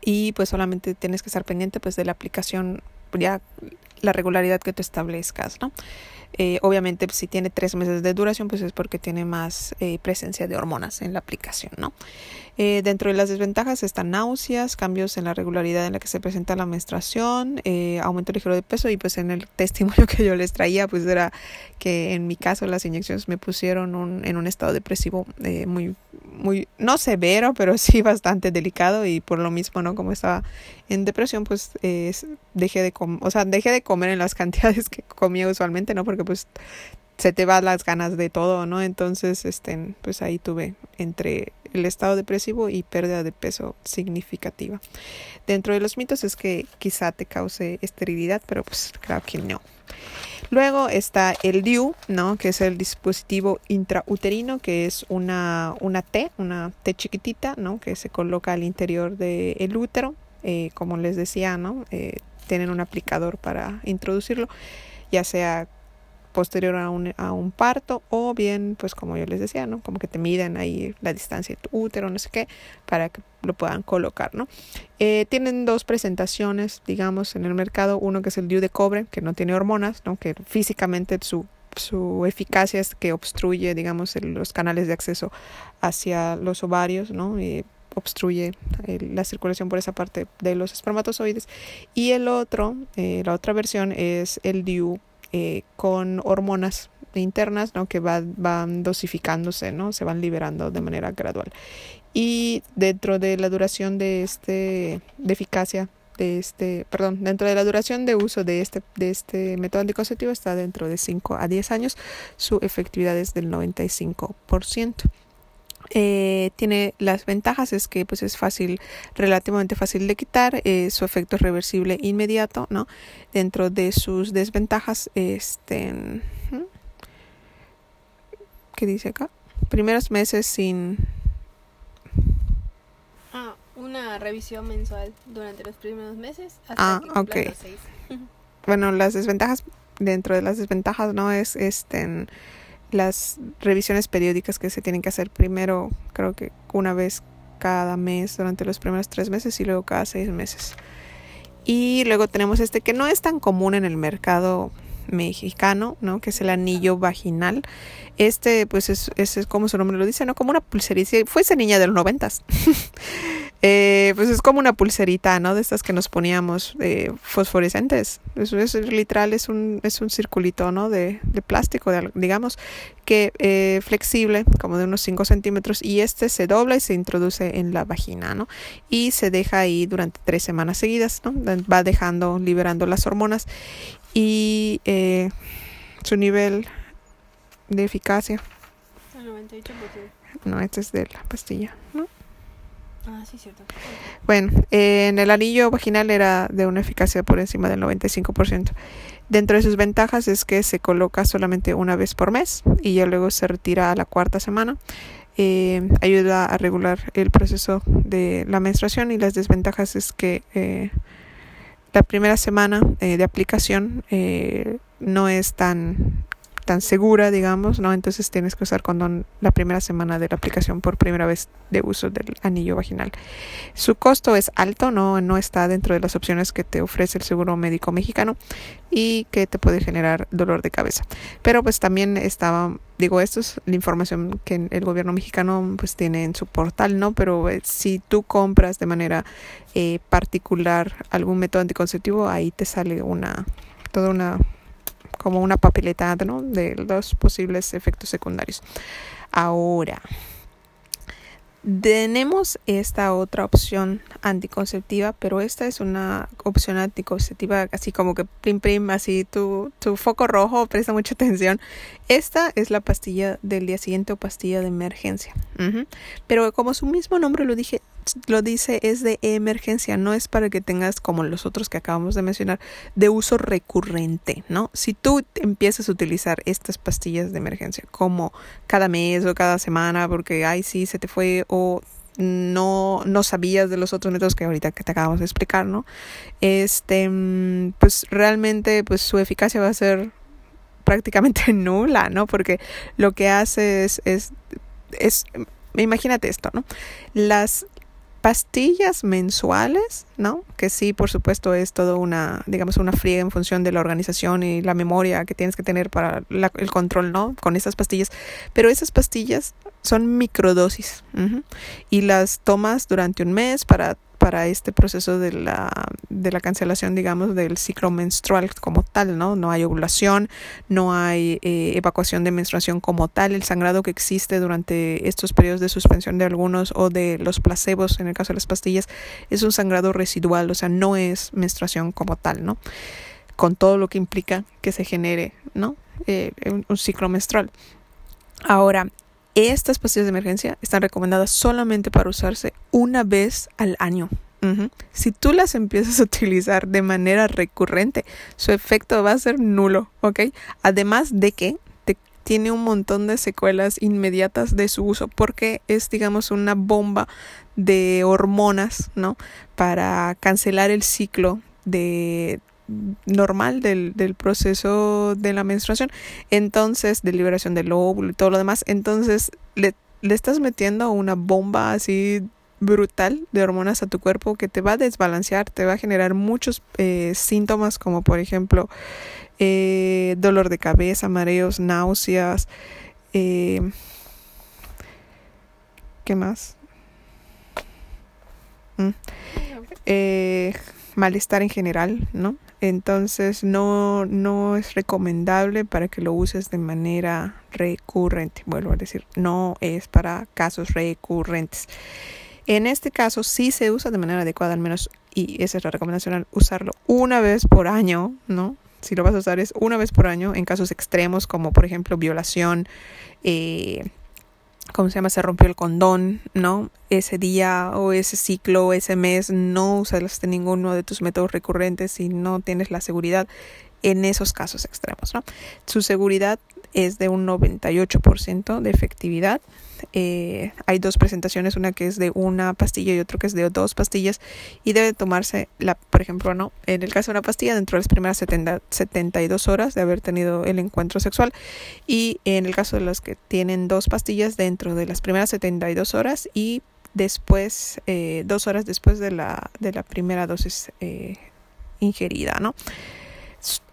y pues solamente tienes que estar pendiente pues de la aplicación ya la regularidad que tú establezcas, ¿no? Eh, obviamente, si tiene tres meses de duración, pues es porque tiene más eh, presencia de hormonas en la aplicación, ¿no? Eh, dentro de las desventajas están náuseas, cambios en la regularidad en la que se presenta la menstruación, aumento ligero de peso y pues en el (laughs) testimonio que yo les traía pues era que en mi caso las inyecciones me pusieron en un estado depresivo muy, muy, no severo, pero (laughs) sí bastante delicado y por lo mismo, ¿no? Como estaba en depresión pues dejé de comer, o sea, dejé de comer en las (laughs) cantidades que comía usualmente, ¿no? Porque pues se te van las ganas de todo, ¿no? Entonces, este, pues ahí tuve entre el estado depresivo y pérdida de peso significativa. Dentro de los mitos es que quizá te cause esterilidad, pero pues claro que no. Luego está el DIU, ¿no? que es el dispositivo intrauterino, que es una, una T, una T chiquitita, ¿no? que se coloca al interior del útero. Eh, como les decía, ¿no? Eh, tienen un aplicador para introducirlo, ya sea posterior a un, a un parto o bien pues como yo les decía no como que te miden ahí la distancia de tu útero no sé qué para que lo puedan colocar no eh, tienen dos presentaciones digamos en el mercado. Uno que es el DIU de cobre que no tiene hormonas no que físicamente su su eficacia es que obstruye digamos los canales de acceso hacia los ovarios no obstruye la circulación por esa parte de los espermatozoides. Y el otro eh, la otra versión es el DIU eh, con hormonas internas ¿no? que va, van dosificándose, ¿no? se van liberando de manera gradual. Y dentro de la duración de este, de eficacia de este, perdón, dentro de la duración de uso de este, de este método anticonceptivo está dentro de 5 a 10 años, su efectividad es del 95%. Eh, tiene las ventajas es que pues es fácil relativamente fácil de quitar eh, su efecto es reversible inmediato no dentro de sus desventajas este qué dice acá primeros meses sin ah, una revisión mensual durante los primeros meses hasta ah ok. (laughs) bueno las desventajas dentro de las desventajas no es este las revisiones periódicas que se tienen que hacer primero, creo que una vez cada mes durante los primeros tres meses y luego cada seis meses. Y luego tenemos este que no es tan común en el mercado mexicano, ¿no? Que es el anillo vaginal. Este, pues es, es, como su nombre lo dice, ¿no? Como una pulserita. Fuese niña de los noventas. (laughs) Eh, pues es como una pulserita, ¿no? De estas que nos poníamos eh, fosforescentes. Eso es literal, es un, es un circulito, ¿no? De, de plástico, digamos, que eh, flexible, como de unos 5 centímetros, y este se dobla y se introduce en la vagina, ¿no? Y se deja ahí durante tres semanas seguidas, ¿no? Va dejando, liberando las hormonas y eh, su nivel de eficacia. El 98%. No, este es de la pastilla, ¿no? Ah, sí, cierto. Bueno, eh, en el anillo vaginal era de una eficacia por encima del 95%. Dentro de sus ventajas es que se coloca solamente una vez por mes y ya luego se retira a la cuarta semana. Eh, ayuda a regular el proceso de la menstruación y las desventajas es que eh, la primera semana de aplicación no es tan tan segura, digamos, ¿no? Entonces tienes que usar condón la primera semana de la aplicación por primera vez de uso del anillo vaginal. Su costo es alto, no, no está dentro de las opciones que te ofrece el seguro médico mexicano y que te puede generar dolor de cabeza. Pero pues también estaba, digo, esto es la información que el gobierno mexicano pues tiene en su portal, ¿no? Pero eh, si tú compras de manera eh, particular algún método anticonceptivo, ahí te sale una, toda una como una papeleta ¿no? de los posibles efectos secundarios. Ahora, tenemos esta otra opción anticonceptiva, pero esta es una opción anticonceptiva así como que prim prim, así tu, tu foco rojo, presta mucha atención. Esta es la pastilla del día siguiente o pastilla de emergencia. Pero como su mismo nombre lo dije, lo dice es de emergencia, no es para que tengas como los otros que acabamos de mencionar de uso recurrente, ¿no? Si tú empiezas a utilizar estas pastillas de emergencia como cada mes o cada semana porque ay sí se te fue o no, no sabías de los otros métodos que ahorita que te acabamos de explicar, ¿no? Este, pues realmente pues su eficacia va a ser prácticamente (laughs) nula, ¿no? Porque lo que hace es, es, es imagínate esto, ¿no? Las pastillas mensuales, ¿no? Que sí, por supuesto, es todo una, digamos, una friega en función de la organización y la memoria que tienes que tener para el control, ¿no? Con esas pastillas. Pero esas pastillas son microdosis y las tomas durante un mes para para este proceso de la, de la cancelación, digamos, del ciclo menstrual como tal, ¿no? No hay ovulación, no hay eh, evacuación de menstruación como tal, el sangrado que existe durante estos periodos de suspensión de algunos o de los placebos, en el caso de las pastillas, es un sangrado residual, o sea, no es menstruación como tal, ¿no? Con todo lo que implica que se genere, ¿no? Eh, un ciclo menstrual. Ahora, estas pastillas de emergencia están recomendadas solamente para usarse una vez al año. Si tú las empiezas a utilizar de manera recurrente, su efecto va a ser nulo, ¿ok? Además de que tiene un montón de secuelas inmediatas de su uso porque es, digamos, una bomba de hormonas, ¿no? Para cancelar el ciclo de, normal del, del, proceso de la menstruación, entonces, de liberación del óvulo y todo lo demás, entonces le, le estás metiendo una bomba así brutal de hormonas a tu cuerpo que te va a desbalancear, te va a generar muchos eh, síntomas como por ejemplo eh, dolor de cabeza, mareos, náuseas, eh, ¿qué más? Mm. malestar en general, ¿no? Entonces no, no es recomendable para que lo uses de manera recurrente. Vuelvo a decir, no es para casos recurrentes. En este caso sí se usa de manera adecuada, al menos, y esa es la recomendación, usarlo una vez por año, ¿no? Si lo vas a usar es una vez por año en casos extremos como por ejemplo violación, eh, ¿cómo se llama? Se rompió el condón, ¿no? Ese día o ese ciclo o ese mes no usas ninguno de tus métodos recurrentes y no tienes la seguridad en esos casos extremos, ¿no? Su seguridad es de un 98% de efectividad. Eh, hay dos presentaciones, una que es de una pastilla y otra que es de dos pastillas y debe tomarse, la, por ejemplo, no, en el caso de una pastilla dentro de las primeras 70, 72 horas de haber tenido el encuentro sexual y en el caso de los que tienen dos pastillas dentro de las primeras 72 horas y después, eh, dos horas después de la, de la primera dosis eh, ingerida, ¿no?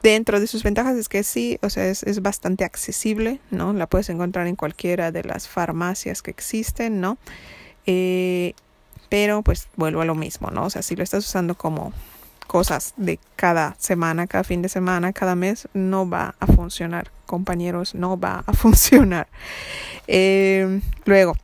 Dentro de sus ventajas es que sí, o sea, es, es, bastante accesible, ¿no? La puedes encontrar en cualquiera de las farmacias que existen, ¿no? Eh, pero pues vuelvo a lo mismo, ¿no? O sea, si lo estás usando como cosas de cada semana, cada fin de semana, cada mes, no va a funcionar, compañeros, no va a (laughs) funcionar. Eh, luego,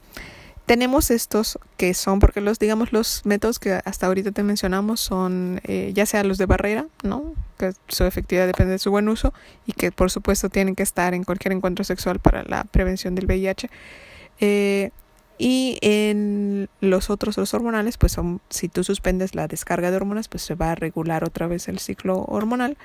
tenemos estos que son, porque los, digamos, los métodos que hasta ahorita te mencionamos son eh, ya sea los de barrera, ¿no? Que su efectividad depende de su buen uso y que por supuesto tienen que estar en cualquier encuentro sexual para la prevención del VIH. Eh, y en los otros, los hormonales, pues son, si tú suspendes la descarga de hormonas, pues se va a regular otra vez el ciclo hormonal,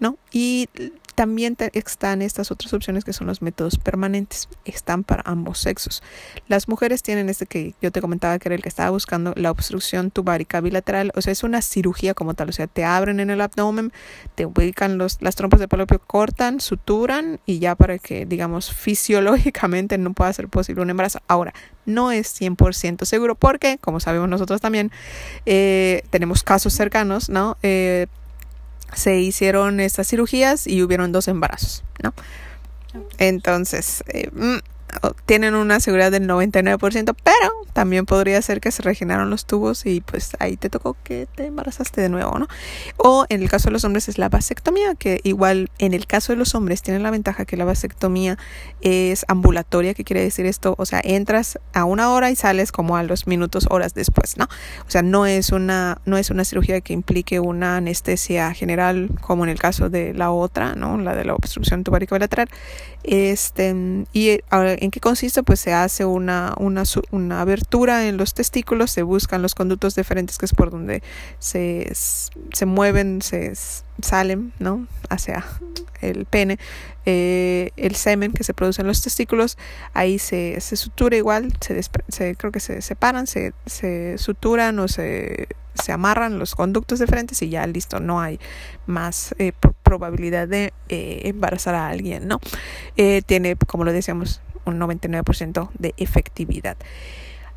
¿no? Y también están estas otras opciones que son los métodos permanentes. Están para ambos sexos. Las mujeres tienen este que yo te comentaba que era el que estaba buscando, la obstrucción tubárica bilateral. O sea, es una cirugía como tal. O sea, te abren en el abdomen, te ubican los, las trompas de falopio, cortan, suturan y ya para que, digamos, (laughs) fisiológicamente no pueda ser posible un embarazo. Ahora, no es 100% seguro porque, como sabemos nosotros también, eh, tenemos casos cercanos, ¿no? Eh, se hicieron estas cirugías y hubieron dos embarazos, ¿no? Entonces, eh, mm, tienen una seguridad del 99%, pero también podría ser que se regeneraron los tubos y pues ahí te tocó que te embarazaste de nuevo, ¿no? O en el caso de los hombres es la vasectomía, que igual en el caso de los hombres tiene la ventaja que la vasectomía es ambulatoria, ¿qué quiere decir esto? O sea, entras a una hora y sales como a los minutos, horas después, ¿no? O sea, no es una, no es una cirugía que implique una anestesia general como en el caso de la otra, ¿no? La de la obstrucción tubárica bilateral. Este, y ahora ¿En qué consiste? Pues se hace una, una, una abertura en los testículos, se buscan los conductos diferentes, que es por donde se, se mueven, se salen, ¿no? Hacia el pene, eh, el semen que se produce en los testículos, ahí se, se sutura igual, se, se, creo que se separan, se, se suturan o se, se amarran los conductos diferentes y ya listo, no hay más eh, probabilidad de eh, embarazar a alguien, ¿no? tiene, como lo decíamos, un 99% de efectividad.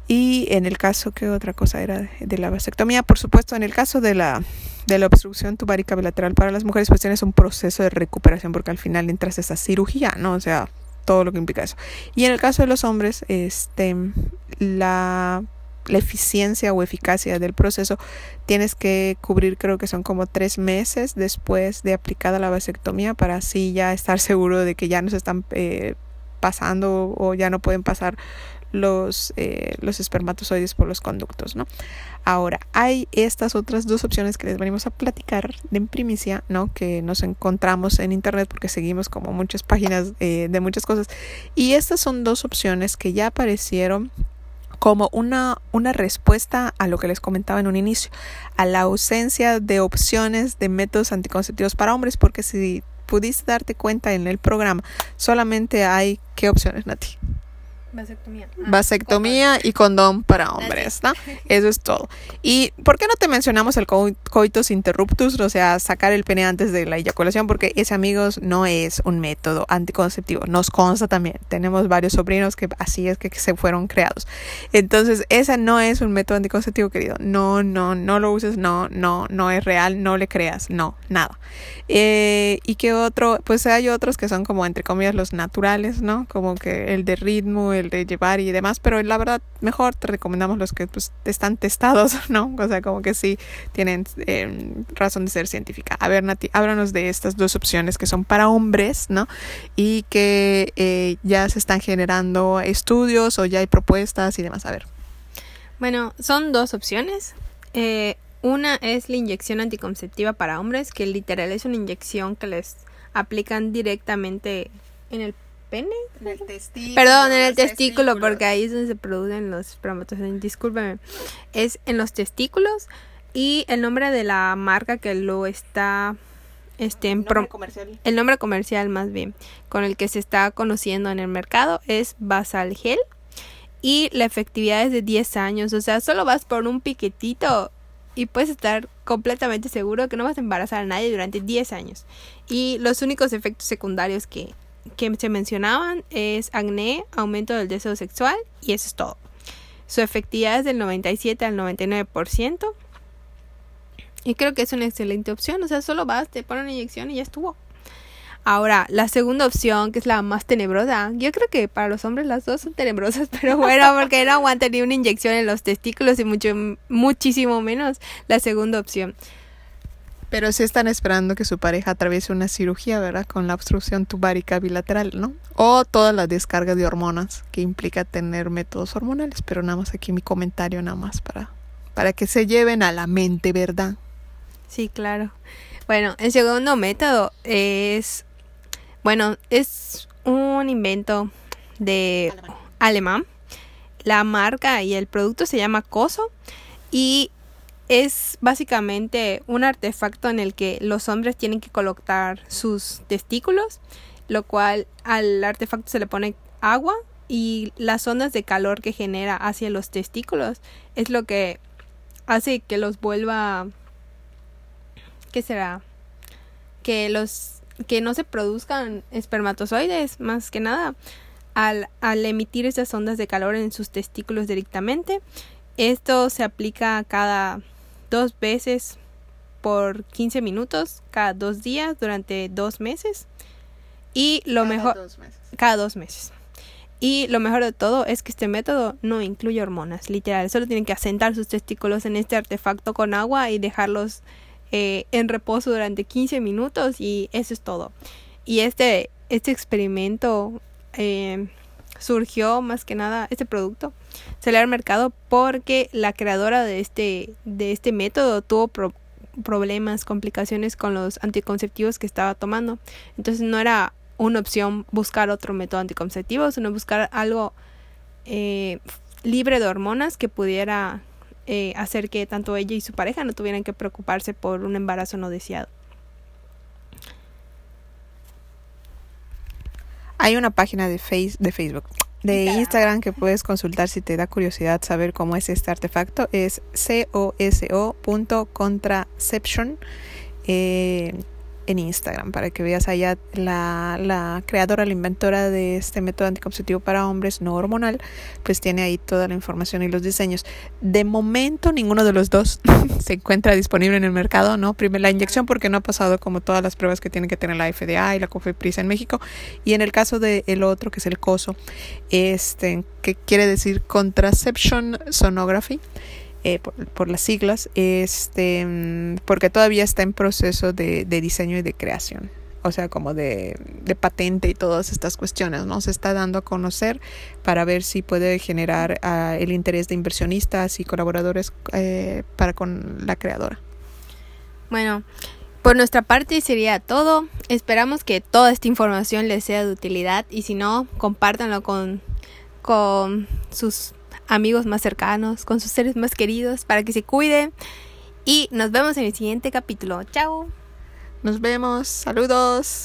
Y en el caso, ¿qué otra cosa era de la vasectomía? Por supuesto, en el caso de la, de la obstrucción tubárica bilateral para las mujeres, pues tienes un proceso de recuperación porque al final entras a esa cirugía, ¿no? O sea, todo lo que implica eso. Y en el caso de los hombres, este, la eficiencia o eficacia del proceso, tienes que cubrir, creo que son como tres meses después de aplicada la vasectomía para así ya estar (laughs) seguro de que ya no se están eh, pasando o ya no pueden pasar los, eh, los espermatozoides por los conductos, ¿no? Ahora, hay estas otras dos opciones que les venimos a platicar en primicia, ¿no? Que nos encontramos en internet porque seguimos como muchas páginas eh, de muchas cosas. Y estas son dos opciones que ya aparecieron como una, una respuesta a lo que les comentaba en un inicio, a la ausencia de opciones de métodos anticonceptivos para hombres, porque si pudiste darte cuenta en el programa, solamente hay qué opciones, Nati. Vasectomía. Ah, Vasectomía y condón para hombres, ¿no? (laughs) Eso es todo. ¿Y por qué no te mencionamos el coitus interruptus? O sea, sacar el pene antes de la eyaculación, porque ese, amigos, no es un método anticonceptivo. Nos consta también. Tenemos varios sobrinos que así es que se fueron creados. Entonces, ese no es un método anticonceptivo, querido. No, no, no lo uses, no, no, no es real, no le creas, no, nada. Eh, y que otro, pues hay otros que son como, entre comillas, los naturales, ¿no? Como que el de ritmo, el de llevar y demás, pero la verdad mejor te recomendamos los que pues, están testados, (laughs) ¿no? O sea, como que sí tienen em, razón de ser científica. A ver, Nati, háblanos de estas dos opciones que son para hombres, ¿no? Y que eh, ya se están generando estudios o ya hay propuestas y demás. A ver. Bueno, son dos opciones. Eh, una es la inyección anticonceptiva para hombres, que literal es una inyección que les aplican directamente en el pene. En el testículo. Perdón, en el testículo, porque ahí es donde se producen los espermatozoides. Discúlpeme. Es en los testículos y el nombre de la marca que lo está este en nombre comercial. el nombre comercial más bien con el que se está conociendo en el mercado es Basal Gel y la efectividad es de 10 años, o sea, solo vas por un piquetito y puedes estar completamente seguro que no vas a embarazar a nadie durante 10 años. Y los únicos efectos secundarios que que se mencionaban es acné, aumento del deseo sexual y eso es todo. Su efectividad es del 97 al 99%. Y creo que es una excelente opción. O sea, solo vas, te ponen una inyección y ya estuvo. Ahora, la segunda opción, que es la más tenebrosa. Yo creo que para los hombres las dos son tenebrosas, (laughs) pero bueno, porque no aguantan ni una inyección en los testículos y mucho, muchísimo menos la segunda opción. Pero sí están esperando que su pareja atraviese una cirugía, ¿verdad? Con la obstrucción tubárica bilateral, ¿no? O toda la descarga de hormonas que implica tener métodos hormonales. Pero nada más aquí mi comentario, nada más para, para que se lleven a la mente, ¿verdad? Sí, claro. Bueno, el segundo método es, bueno, es un invento de alemán. La marca y el producto se llama Coso y es básicamente un artefacto en el que los hombres tienen que colocar sus testículos, lo cual al artefacto se le pone agua y las ondas de calor que genera hacia los testículos es lo que hace que los vuelva ¿qué será? que los que no se produzcan espermatozoides más que nada al, al emitir esas ondas de calor en sus testículos directamente esto se aplica cada dos veces por 15 minutos cada dos días durante dos meses. Y lo mejor... Cada dos meses. Y lo mejor de todo es que este método no incluye hormonas, literal. Solo tienen que asentar sus testículos en este artefacto con agua y dejarlos eh, en reposo durante 15 minutos y eso es todo. Y este, este experimento eh, surgió más que nada, este producto salió al mercado porque la creadora de este, de este método tuvo problemas, complicaciones con los anticonceptivos que estaba tomando. Entonces no era una opción buscar otro método anticonceptivo, sino buscar algo eh, libre de hormonas que pudiera eh, hacer que tanto ella y su pareja no tuvieran que preocuparse por un embarazo no deseado. Hay una página de, face, de Facebook, de Instagram que puedes consultar si te da curiosidad saber cómo es este artefacto. Es coso.contraception. Eh, en Instagram para que veas allá la, la creadora, la inventora de este método anticonceptivo para hombres no hormonal, pues tiene ahí toda la información y los diseños. De momento ninguno de los dos (laughs) se encuentra disponible en el mercado, ¿no? Primero la inyección porque no ha pasado como todas las pruebas que tienen que tener la FDA y la COFEPRIS en México y en el caso del el otro que es el COSO, este que quiere decir Contraception Sonography eh, por, las siglas, este, mm, porque todavía está en proceso de, diseño y de creación o sea, como de, patente y todas estas cuestiones, ¿no? Se está dando a conocer para ver si puede generar ah, el interés de inversionistas y colaboradores eh, para con la creadora. Bueno, por nuestra parte sería todo. Esperamos que toda esta información les sea de utilidad y si no, compártanlo con, con sus amigos más cercanos, con sus seres más queridos, para que se cuiden. Y nos vemos en el siguiente capítulo. Chao. Nos vemos. Saludos.